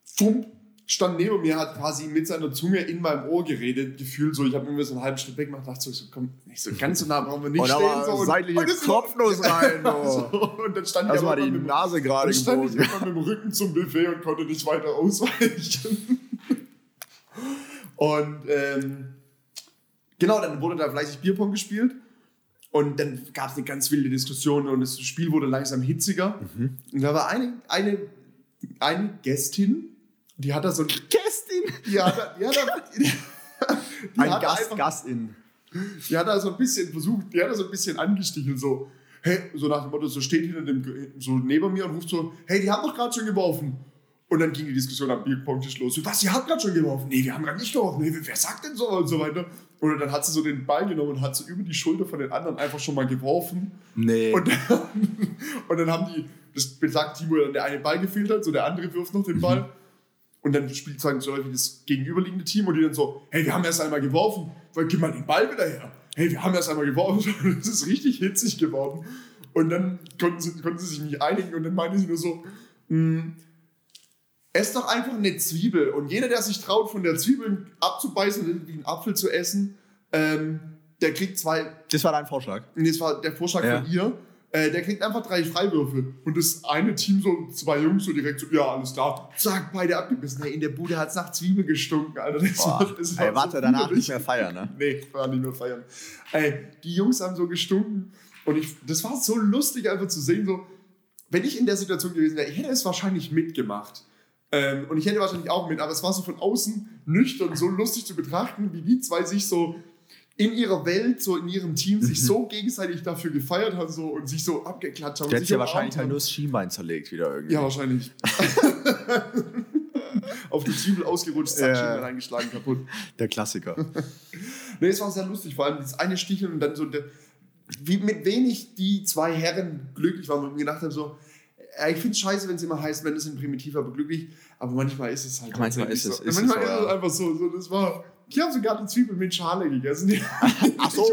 Fump, stand neben mir, hat quasi mit seiner Zunge in meinem Ohr geredet, gefühlt so, ich habe irgendwie so einen halben Schritt weg gemacht, dachte so, komm, nicht so ganz so nah brauchen wir nicht Und stehen. so, seitliche und Kopfnuss rein, du. so, und dann stand ich Das aber war die mit Nase gerade stand ich mit dem Rücken zum Buffet und konnte nicht weiter ausweichen. und ähm, genau, dann wurde da fleißig Bierpong gespielt. Und dann gab es eine ganz wilde Diskussion und das Spiel wurde langsam hitziger. Mhm. Und da war eine, eine, eine Gästin, die hat da so ein. Gästin? Die hat da, die hat da, die Ein hat Gast, einfach- Gastin. die hat da so ein bisschen versucht, die hat da so ein bisschen angestichelt, so, hey, so nach dem Motto, so steht hinter dem, so neben mir und ruft so, hey, die haben doch gerade schon geworfen. Und dann ging die Diskussion am Bierpongtisch los. So, was, ihr habt gerade schon geworfen? Nee, wir haben gerade nicht geworfen. Nee, wer sagt denn so und so weiter? Oder dann hat sie so den Ball genommen und hat so über die Schulter von den anderen einfach schon mal geworfen. Nee. Und dann, und dann haben die, das wo dann der eine Ball gefehlt hat, so der andere wirft noch den Ball. Und dann spielt sagen so Leute wie das gegenüberliegende Team und die dann so, hey, wir haben erst einmal geworfen, weil gib mal den Ball wieder her. Hey, wir haben erst einmal geworfen. Und es ist richtig hitzig geworden. Und dann konnten sie, konnten sie sich nicht einigen und dann meinte sie nur so, "Hm, ess doch einfach eine Zwiebel. Und jeder, der sich traut, von der Zwiebel abzubeißen und irgendwie einen Apfel zu essen, ähm, der kriegt zwei Das war dein Vorschlag. und das war der Vorschlag Ja. von ihr, äh, der kriegt einfach drei Freiwürfe. Und das eine Team, so zwei Jungs, so direkt so, ja, alles klar, zack, beide abgebissen. Hey, in der Bude hat es nach Zwiebel gestunken, Alter. Das Boah. war, das war Ey, warte, so danach widerlich. nicht mehr feiern, ne? Nee, war nicht mehr feiern. Ey, die Jungs haben so gestunken. Und ich, das war so lustig, einfach zu sehen, so, wenn ich in der Situation gewesen wäre, ich hätte es wahrscheinlich mitgemacht. Ähm, und ich hätte wahrscheinlich auch mit, aber es war so von außen nüchtern, so lustig zu betrachten, wie die zwei sich so in ihrer Welt, so in ihrem Team, sich so gegenseitig dafür gefeiert haben so, und sich so abgeklatscht haben. Der hat sich ja wahrscheinlich halt nur das Schienbein zerlegt wieder irgendwie. Ja, wahrscheinlich. Auf die Zwiebel ausgerutscht, zack, Ja. Schienbein reingeschlagen, kaputt. Der Klassiker. Nee, es war sehr lustig, vor allem das eine Sticheln und dann so, der, wie mit wenig die zwei Herren glücklich waren und mir gedacht haben, so, ich finde es scheiße, wenn es immer heißt, Männer sind primitiv, aber glücklich, aber manchmal ist es halt Manchmal ist es- so. ist es manchmal so, ist es einfach so, so, das war, ich habe sogar eine Zwiebel mit Schale gegessen. Ach so,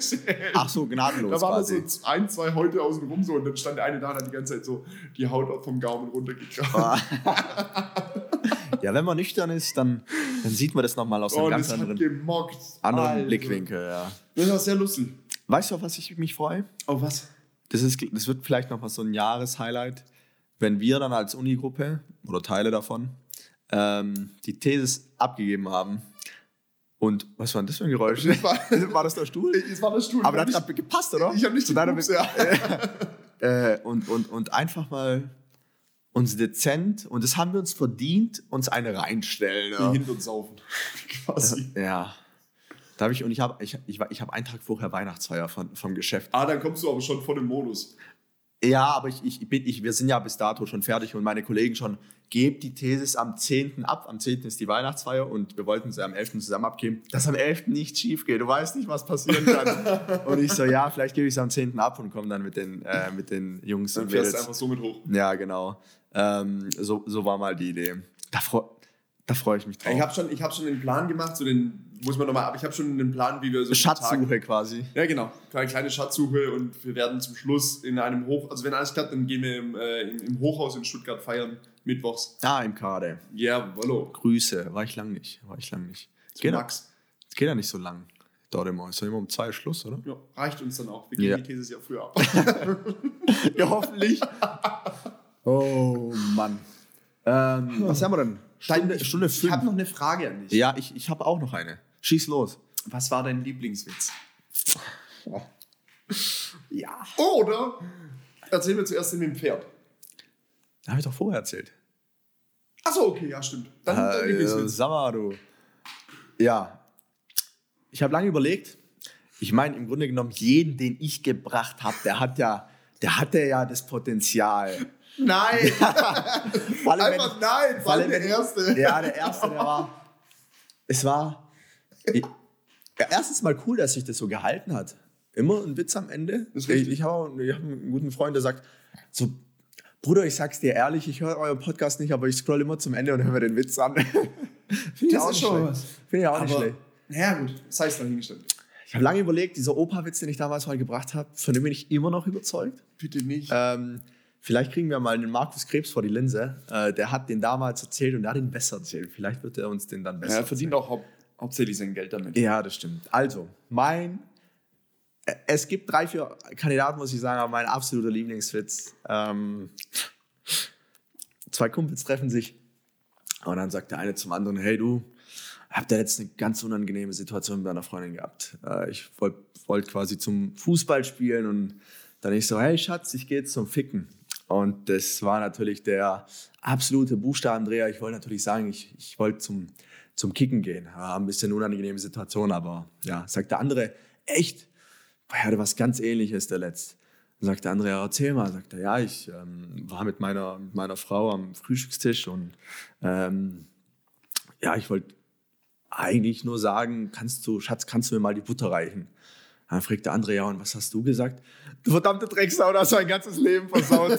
so. Ach so, gnadenlos Da waren quasi. so ein, zwei Häute außen rum so und dann stand der eine da und hat die ganze Zeit so die Haut vom Gaumen runtergekramt. Ja, wenn man nüchtern ist, dann, dann sieht man das nochmal aus einem Oh, ganz anderen, gemockt. anderen Alter. Blickwinkel. Ja. Das war sehr lustig. Weißt du, auf was ich mich freue? Oh, was? Das, ist, das wird vielleicht nochmal so ein Jahreshighlight, wenn wir dann als Unigruppe oder Teile davon ähm, die Thesis abgegeben haben. Und was war denn das für ein Geräusch? Das war- war das der Stuhl? Es war der Stuhl. Aber das hat gerade gepasst, oder? Ich habe nicht Zu deiner geguckt, ja. äh, und, und, und einfach mal uns dezent, und das haben wir uns verdient, uns eine reinstellen. Die Ja. Hintern saufen. Quasi. ja. Da hab ich, und ich habe ich, ich, ich hab einen Tag vorher Weihnachtsfeier von, vom Geschäft. Ah, dann kommst du aber schon vor dem Modus. Ja, aber ich, ich, bin, ich, wir sind ja bis dato schon fertig und meine Kollegen schon, gebt die Thesis am 10. ab. Am 10. ist die Weihnachtsfeier und wir wollten sie am 11. zusammen abgeben. Dass am 11. nicht schief geht. Du weißt nicht, was passieren kann. und ich so, ja, vielleicht gebe ich es am 10. ab und komme dann mit den, äh, mit den Jungs Dann und Mädels. einfach so mit hoch. Ja, genau. Ähm, so, so war mal die Idee. Da, freu, da freue ich mich drauf. Ich habe schon, ich hab schon einen Plan gemacht, so den, muss man nochmal, aber ich habe schon einen Plan, wie wir so Schatzsuche quasi. Ja, genau. Eine kleine Schatzsuche und wir werden zum Schluss in einem Hoch, also wenn alles klappt, dann gehen wir im, äh, im, Hochhaus in Stuttgart feiern, mittwochs. Ah, im Kade. Ja, wollo. Grüße. War ich lang nicht. War ich lang nicht. Geht, Max. es geht ja nicht so lang. Dauert immer. Ist ja immer um zwei Schluss, oder? Ja, reicht uns dann auch. Wir geben Ja. die These ja früher ab. Ja, hoffentlich. Oh Mann. Ähm, was haben wir denn? Stunde, ich, Stunde ich fünf. habe noch eine Frage an dich. ja, ich, ich habe auch noch eine. Schieß los. Was war dein Lieblingswitz? Ja. Oder erzähl mir zuerst den mit dem Pferd. Habe ich doch vorher erzählt. Achso, okay, ja, stimmt. Dann Äh, Lieblingswitz. sag mal, du. Ja. Ich habe lange überlegt. Ich meine, im Grunde genommen, jeden, den ich gebracht habe, der hat ja, der hatte ja das Potenzial. Nein! Allem, wenn- Einfach nein! vor allem, der Erste. Ja, der erste, der war. Es war. Ich, ja, erstens mal cool, dass sich das so gehalten hat. Immer ein Witz am Ende. Ich ich habe hab einen guten Freund, der sagt: So, Bruder, ich sag's dir ehrlich, ich höre euren Podcast nicht, aber ich scroll immer zum Ende und höre mir den Witz an. Finde ich Das auch ist nicht schon schlecht. was. Finde ich auch nicht Aber, schlecht. ja gut, das heißt dahingestellt. Ich habe lange überlegt, dieser Opa-Witz, den ich damals mal gebracht habe, von dem bin ich immer noch überzeugt. Bitte nicht. Ähm, vielleicht kriegen wir mal den Markus Krebs vor die Linse. Äh, der hat den damals erzählt und der hat ihn besser erzählt. Vielleicht wird er uns den dann besser er verdient auch hauptsächlich sein Geld damit. Ja, das stimmt. Also, mein. Es gibt drei, vier Kandidaten, muss ich sagen, aber mein absoluter Lieblingswitz. Ähm, zwei Kumpels treffen sich und dann sagt der eine zum anderen: Hey, du, habt ihr jetzt eine ganz unangenehme Situation mit deiner Freundin gehabt? Äh, ich wollte wollt quasi zum Fußball spielen und dann ich so: Hey, Schatz, ich gehe jetzt zum Ficken. Und das war natürlich der absolute Buchstabendreher. Ich wollte natürlich sagen, ich, ich wollte zum, zum Kicken gehen. Ja, ein bisschen unangenehme Situation, aber ja, sagt der andere, echt? Ich hatte was ganz ähnliches der Letzt. Dann sagt der andere, ja, erzähl mal. Sagt er, ja, ich ähm, war mit meiner, meiner Frau am Frühstückstisch und ähm, ja, ich wollte eigentlich nur sagen, kannst du, Schatz, kannst du mir mal die Butter reichen? Dann fragt der andere, ja, und was hast du gesagt? Du verdammte Drecksau, du hast mein ganzes Leben versaut.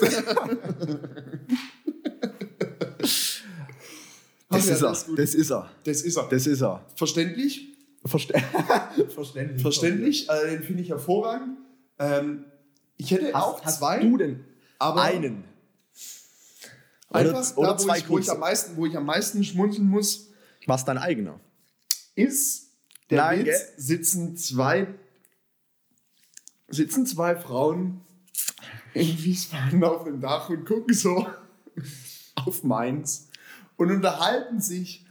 das, ist das er. gut. das ist er. Das ist er. Das ist er. Verständlich? Verste Verständlich. Verständlich. Äh, den finde ich hervorragend. Ähm, ich hätte auch Hast zwei. du denn aber einen? Einfach oder da, wo, ich, wo, ich am meisten, wo ich am meisten schmunzeln muss, Was dein eigener? ist der Nein, Witz, gell? sitzen zwei sitzen zwei Frauen in Wiesbaden auf dem Dach und gucken so auf Mainz und unterhalten sich.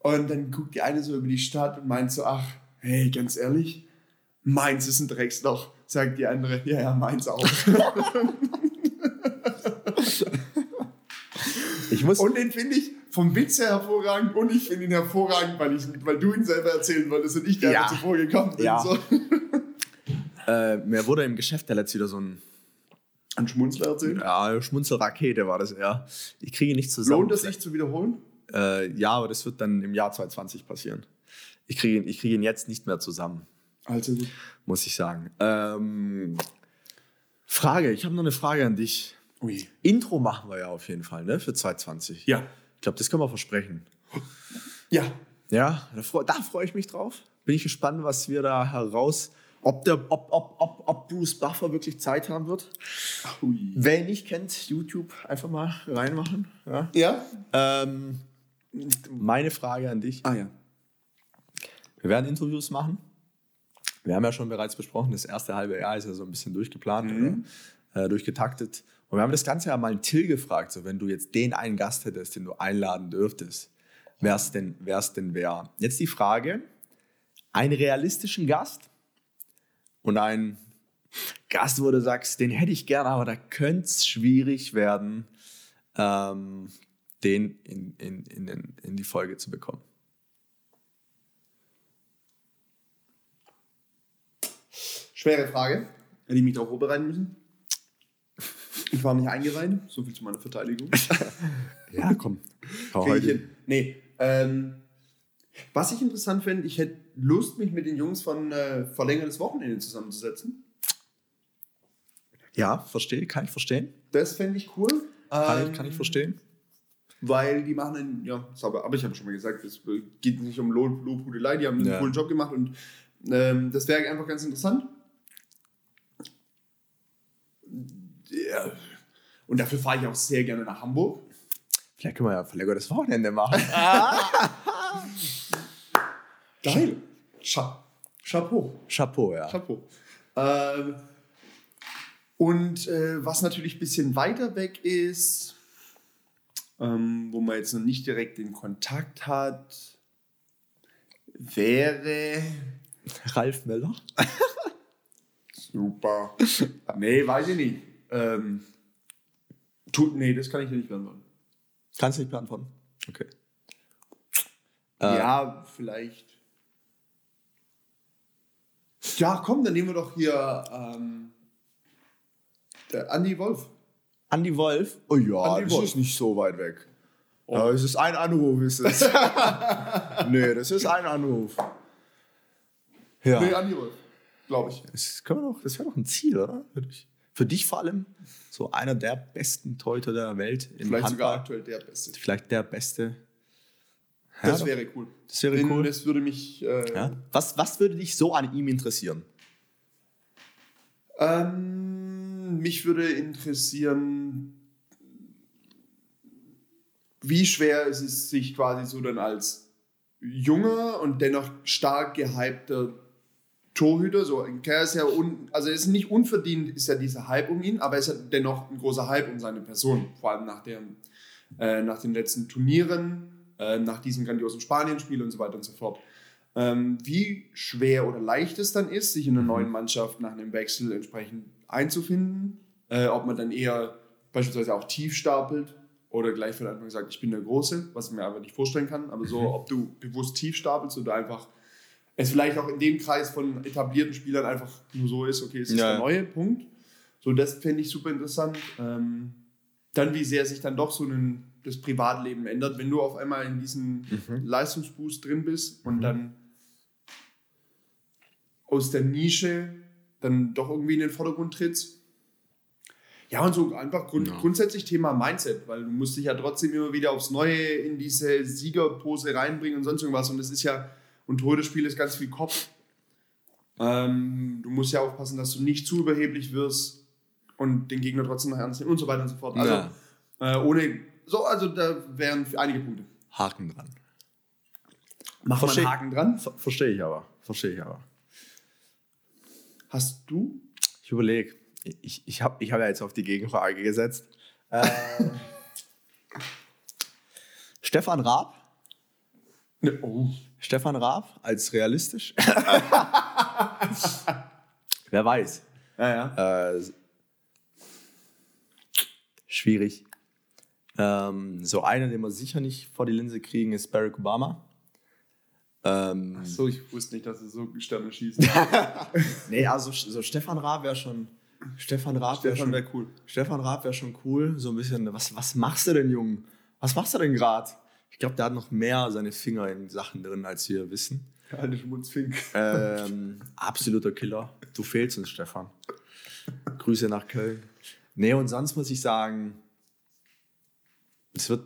Und dann guckt die eine so über die Stadt und meint so, ach, hey, ganz ehrlich, Mainz ist ein Drecksloch, sagt die andere. Ja, ja, Mainz auch. Ich muss. Und den finde ich vom Witz her hervorragend und ich finde ihn hervorragend, weil, ich, weil du ihn selber erzählen wolltest und ich gerne Ja. zuvor gekommen bin. Ja. So. äh, mir wurde im Geschäft der letzte wieder so ein Ein Schmunzler erzählen. ja, Schmunzelrakete war das eher. Ich kriege ihn nicht zusammen. Lohnt es sich zu wiederholen? Äh, ja, aber das wird dann im Jahr 2020 passieren. Ich kriege ihn, ich krieg ihn jetzt nicht mehr zusammen, Also gut. muss ich sagen. Ähm, Frage, ich habe noch eine Frage an dich. Ui. Intro machen wir ja auf jeden Fall, ne? Für 2020. Ja. Ich glaube, das können wir versprechen. Ja. Ja, da, freu- da freue ich mich drauf. Bin ich gespannt, was wir da heraus. Ob, der, ob, ob, ob, ob Bruce Buffer wirklich Zeit haben wird. Ui. Wer ihn nicht kennt, YouTube einfach mal reinmachen. Ja. Ja? Ähm, meine Frage an dich. Ah ja. Wir werden Interviews machen. Wir haben ja schon bereits besprochen, das erste halbe Jahr ist ja so ein bisschen durchgeplant, Mhm. oder? Äh, durchgetaktet. Und wir haben das Ganze ja mal in Till gefragt, so wenn du jetzt den einen Gast hättest, den du einladen dürftest, wer es denn, wer's denn wer? Jetzt die Frage, einen realistischen Gast und einen Gast, wo du sagst, den hätte ich gerne, aber da könnte es schwierig werden, ähm, den in, in, in, in die Folge zu bekommen. Schwere Frage. Hätte ich mich darauf vorbereiten müssen? Ich war nicht eingeweiht. So viel zu meiner Verteidigung. Ja, komm. Hau heute. Nee. Ähm, was ich interessant finde, ich hätte Lust, mich mit den Jungs von äh, Verlängertes Wochenende zusammenzusetzen. Ja, verstehe, kann ich verstehen. Das fände ich cool. Kann, Ähm, ich, kann ich verstehen. Weil die machen einen, ja, sauber, aber ich habe schon mal gesagt, es geht nicht um Lob, Lobhudelei, die haben einen Ja. coolen Job gemacht und ähm, das wäre einfach ganz interessant. Ja. Und dafür fahre ich auch sehr gerne nach Hamburg. Vielleicht können wir ja Verleger das Wochenende machen. Geil. Cha Chapeau. Chapeau, ja. Chapeau. Ähm, Und äh, was natürlich ein bisschen weiter weg ist, ähm, wo man jetzt noch nicht direkt den Kontakt hat, wäre. Ralf Möller? Super. nee, weiß ich nicht. Ähm, tut, nee, das kann ich dir nicht beantworten. Kannst du nicht beantworten? Okay. ja, vielleicht. Ja, komm, dann nehmen wir doch hier ähm, der Andi Wolf. Andi Wolf? Oh ja, Andi das Wolf. ist nicht so weit weg. Ja, es ist ein Anruf, ist es. nee, das ist ein Anruf. Ja. Nee, Andi Wolf, glaube ich. Das, können wir doch, das wäre doch ein Ziel, oder? Für dich. Für dich vor allem. So einer der besten Torhüter der Welt. Vielleicht sogar Handball. aktuell der Beste. Vielleicht der beste. Das wäre cool. Das wäre cool. Das würde mich. Äh, Ja? Was, was würde dich so an ihm interessieren? ähm, mich würde interessieren, wie schwer ist es sich quasi so dann als junger und dennoch stark gehypter Torhüter, so er ist ja un, also ist nicht unverdient, ist ja dieser Hype um ihn, aber es ist ja dennoch ein großer Hype um seine Person, vor allem nach, der, äh, nach den letzten Turnieren, äh, nach diesem grandiosen Spanien-Spiel und so weiter und so fort. Ähm, wie schwer oder leicht es dann ist, sich in einer neuen Mannschaft nach einem Wechsel entsprechend einzufinden, äh, ob man dann eher beispielsweise auch tief stapelt oder gleich von Anfang sagt, ich bin der Große, was ich mir aber nicht vorstellen kann, aber so, ob du bewusst tief stapelst oder einfach es vielleicht auch in dem Kreis von etablierten Spielern einfach nur so ist, okay, es ist Ja. der neue Punkt. So, das fände ich super interessant. Ähm, dann, wie sehr sich dann doch so ein, das Privatleben ändert, wenn du auf einmal in diesem Leistungsboost drin bist und dann aus der Nische dann doch irgendwie in den Vordergrund trittst. Ja, und so einfach grund Ja. grundsätzlich Thema Mindset, weil du musst dich ja trotzdem immer wieder aufs Neue in diese Siegerpose reinbringen und sonst irgendwas. Und das ist ja, und Todesspiel ist ganz viel Kopf. Ähm, du musst ja aufpassen, dass du nicht zu überheblich wirst und den Gegner trotzdem noch ernst nehmen und so weiter und so fort. Also, Ja. äh, ohne, so, also da wären einige Punkte. Haken dran. Machen Versteh- Haken dran. Ver Verstehe ich aber. Verstehe ich aber. Hast du? Ich überlege. Ich, ich habe ich hab ja jetzt auf die Gegenfrage gesetzt. Ähm, Stefan Raab. Ne, oh. Stefan Raab als realistisch. Wer weiß. Ja, ja. Äh, schwierig. Ähm, so einer, den wir sicher nicht vor die Linse kriegen, ist Barack Obama. Ähm, So, ich wusste nicht, dass es so Sterne schießt. nee, also so Stefan Raab wäre schon. Stefan Raab wäre schon. wäre cool. Stefan Raab wäre schon cool. So ein bisschen, was, was machst du denn, Junge? Was machst du denn gerade? Ich glaube, der hat noch mehr seine Finger in Sachen drin, als wir wissen. Alte Schmutzfink. Ähm, absoluter Killer. Du fehlst uns, Stefan. Grüße nach Köln. Nee, und sonst muss ich sagen, es wird,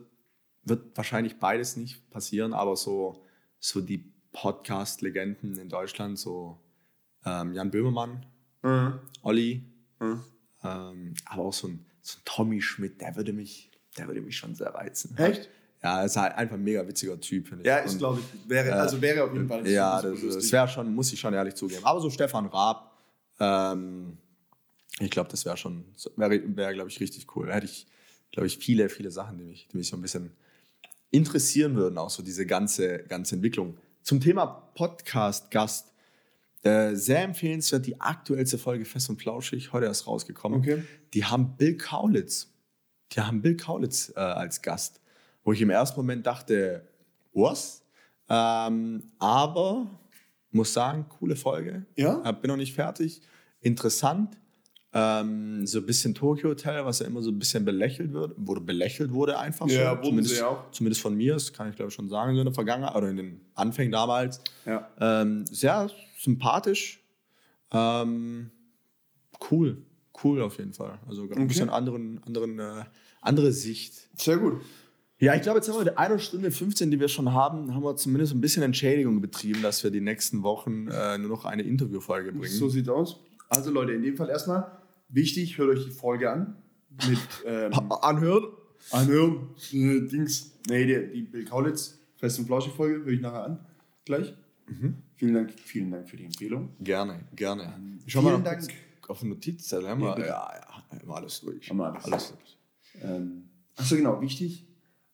wird wahrscheinlich beides nicht passieren, aber so, so die Podcast-Legenden in Deutschland, so ähm, Jan Böhmermann, Mhm. Olli, Mhm. ähm, aber auch so ein, so ein Tommy Schmidt, der würde mich, der würde mich schon sehr reizen. Echt? Ja, er ist halt einfach ein mega witziger Typ, finde ich. Ja, ist glaube ich. Wäre, also wäre auf jeden Fall. ja, das, das wäre schon, muss ich schon ehrlich zugeben. Aber so Stefan Raab, ähm, ich glaube, das wäre schon, wäre, wär, glaube ich, richtig cool. Hätte ich, glaube ich, viele, viele Sachen, die mich, die mich so ein bisschen interessieren würden, auch so diese ganze, ganze Entwicklung. Zum Thema Podcast-Gast. Äh, sehr empfehlenswert, die aktuellste Folge Fest und Flauschig, heute erst rausgekommen. Okay. Die haben Bill Kaulitz. Die haben Bill Kaulitz äh, als Gast. Wo ich im ersten Moment dachte, was? Ähm, aber muss sagen, coole Folge. Ja? Bin noch nicht fertig. Interessant. Ähm, so ein bisschen Tokyo Hotel, was ja immer so ein bisschen belächelt wird, wurde belächelt wurde einfach Ja, wurden Zumindest, sie auch. zumindest von mir, das kann ich glaube ich schon sagen, so in der Vergangenheit oder in den Anfängen damals. Ja. Ähm, sehr sympathisch. Ähm, cool. Cool auf jeden Fall. Also ein Okay. bisschen anderen, anderen, äh, andere Sicht. Sehr gut. Ja, ich glaube, jetzt haben wir die eine Stunde 15, die wir schon haben, haben wir zumindest ein bisschen Entschädigung betrieben, dass wir die nächsten Wochen äh, nur noch eine Interviewfolge bringen. So sieht's aus. Also Leute, in dem Fall erstmal wichtig, hört euch die Folge an. Mit ähm, Anhören. Anhören. Äh, Dings. Nee, die, die Bill Kaulitz Fest und Flauschig Folge höre ich nachher an. Gleich. Vielen Dank, vielen Dank für die Empfehlung. Gerne, gerne. Vielen Dank, auf dem Notizzettel haben wir, ja, ja, haben wir alles durch. Haben wir alles. alles durch. Ähm, Achso, genau, wichtig.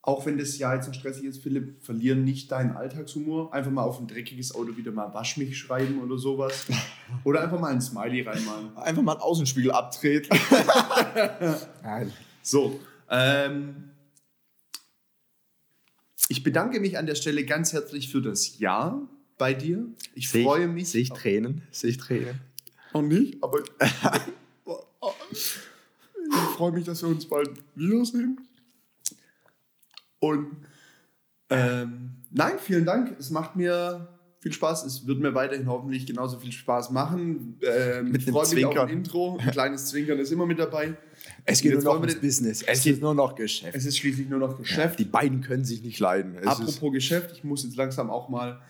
Auch wenn das Jahr jetzt noch stressig ist, Philipp, verlieren nicht deinen Alltagshumor. Einfach mal auf ein dreckiges Auto wieder mal Wasch mich schreiben oder sowas. Oder einfach mal ein Smiley reinmalen. Einfach mal einen Außenspiegel abtreten. Nein. So, ähm, ich bedanke mich an der Stelle ganz herzlich für das Jahr bei dir. Ich Seh freue mich. Sehe ich Tränen? Sehe ich Tränen? Noch nicht, aber ich freue mich, dass wir uns bald wiedersehen. Und ähm, nein, vielen Dank. Es macht mir viel Spaß. Es wird mir weiterhin hoffentlich genauso viel Spaß machen. Ähm, Mit ich freue mich auf ein Intro. Ein kleines Zwinkern ist immer mit dabei. Es geht Jetzt nur noch den- Business. Es Es geht- ist nur noch Geschäft. Es ist schließlich nur noch Geschäft. Die beiden können sich nicht leiden. Es ist, Apropos Geschäft, ich muss jetzt langsam auch mal.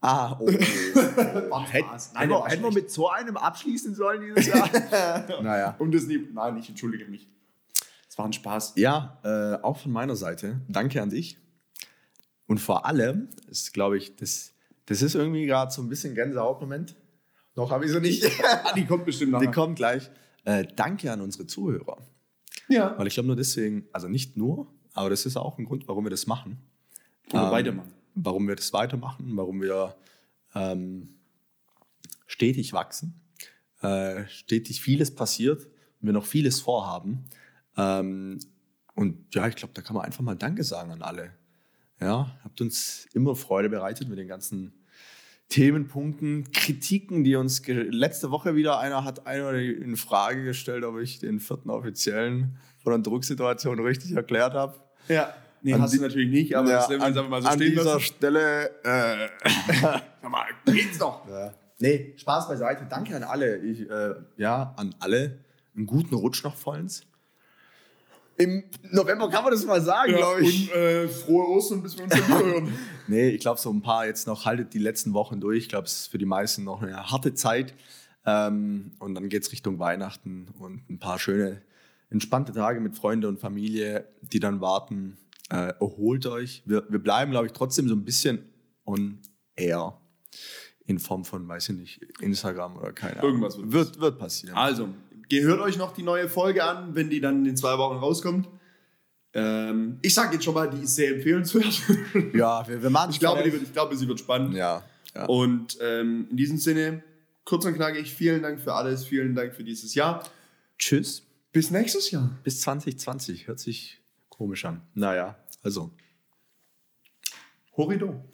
ah, okay. War Hätten hätten wir mit so einem abschließen sollen dieses Jahr? naja. Um das nie. Nein, ich entschuldige mich. War ein Spaß. Ja, äh, auch von meiner Seite. Danke an dich. Und vor allem, ist, glaube ich, das, das ist irgendwie gerade so ein bisschen Gänsehautmoment. Noch habe ich sie nicht. Die kommt bestimmt Die nachher. kommt gleich. Äh, danke an unsere Zuhörer. Ja. Weil ich glaube nur deswegen, also nicht nur, aber das ist auch ein Grund, warum wir das machen. Oder Ähm, weitermachen. Warum wir das weitermachen, warum wir ähm, stetig wachsen, äh, stetig vieles passiert und wir noch vieles vorhaben. Ähm, und ja, ich glaube, da kann man einfach mal Danke sagen an alle. Ja, habt uns immer Freude bereitet mit den ganzen Themenpunkten, Kritiken, die uns letzte Woche wieder einer hat einer in Frage gestellt, ob ich den vierten Offiziellen von der Drucksituation richtig erklärt habe. Ja. Nee, An hast du natürlich nicht, aber wir an, mal so an dieser lassen. Stelle. Äh, Sag mal, geht's noch? ja. Nee, Spaß beiseite. Danke an alle. Ich, äh, ja, an alle. Einen guten Rutsch noch vollends. Im November kann man das mal sagen, glaube ich. Und äh, frohe Ostern, bis wir uns wieder hören. Nee, ich glaube, so ein paar jetzt noch, haltet die letzten Wochen durch. Ich glaube, es ist für die meisten noch eine harte Zeit. Ähm, und dann geht es Richtung Weihnachten und ein paar schöne, entspannte Tage mit Freunde und Familie, die dann warten. Äh, erholt euch. Wir, wir bleiben, glaube ich, trotzdem so ein bisschen on air. In Form von, weiß ich nicht, Instagram oder keine Ahnung. Irgendwas wird wird, wird passieren. Also, gehört euch noch die neue Folge an, wenn die dann in zwei Wochen rauskommt. Ähm, ich sage jetzt schon mal, die ist sehr empfehlenswert. Ja, wir, wir machen ich, glaube, die wird, ich glaube, sie wird spannend. Ja, ja. Und ähm, in diesem Sinne, kurz und knackig, vielen Dank für alles, vielen Dank für dieses Jahr. Tschüss. Bis nächstes Jahr. Bis 2020. Hört sich komisch an. Naja, also. Horrido.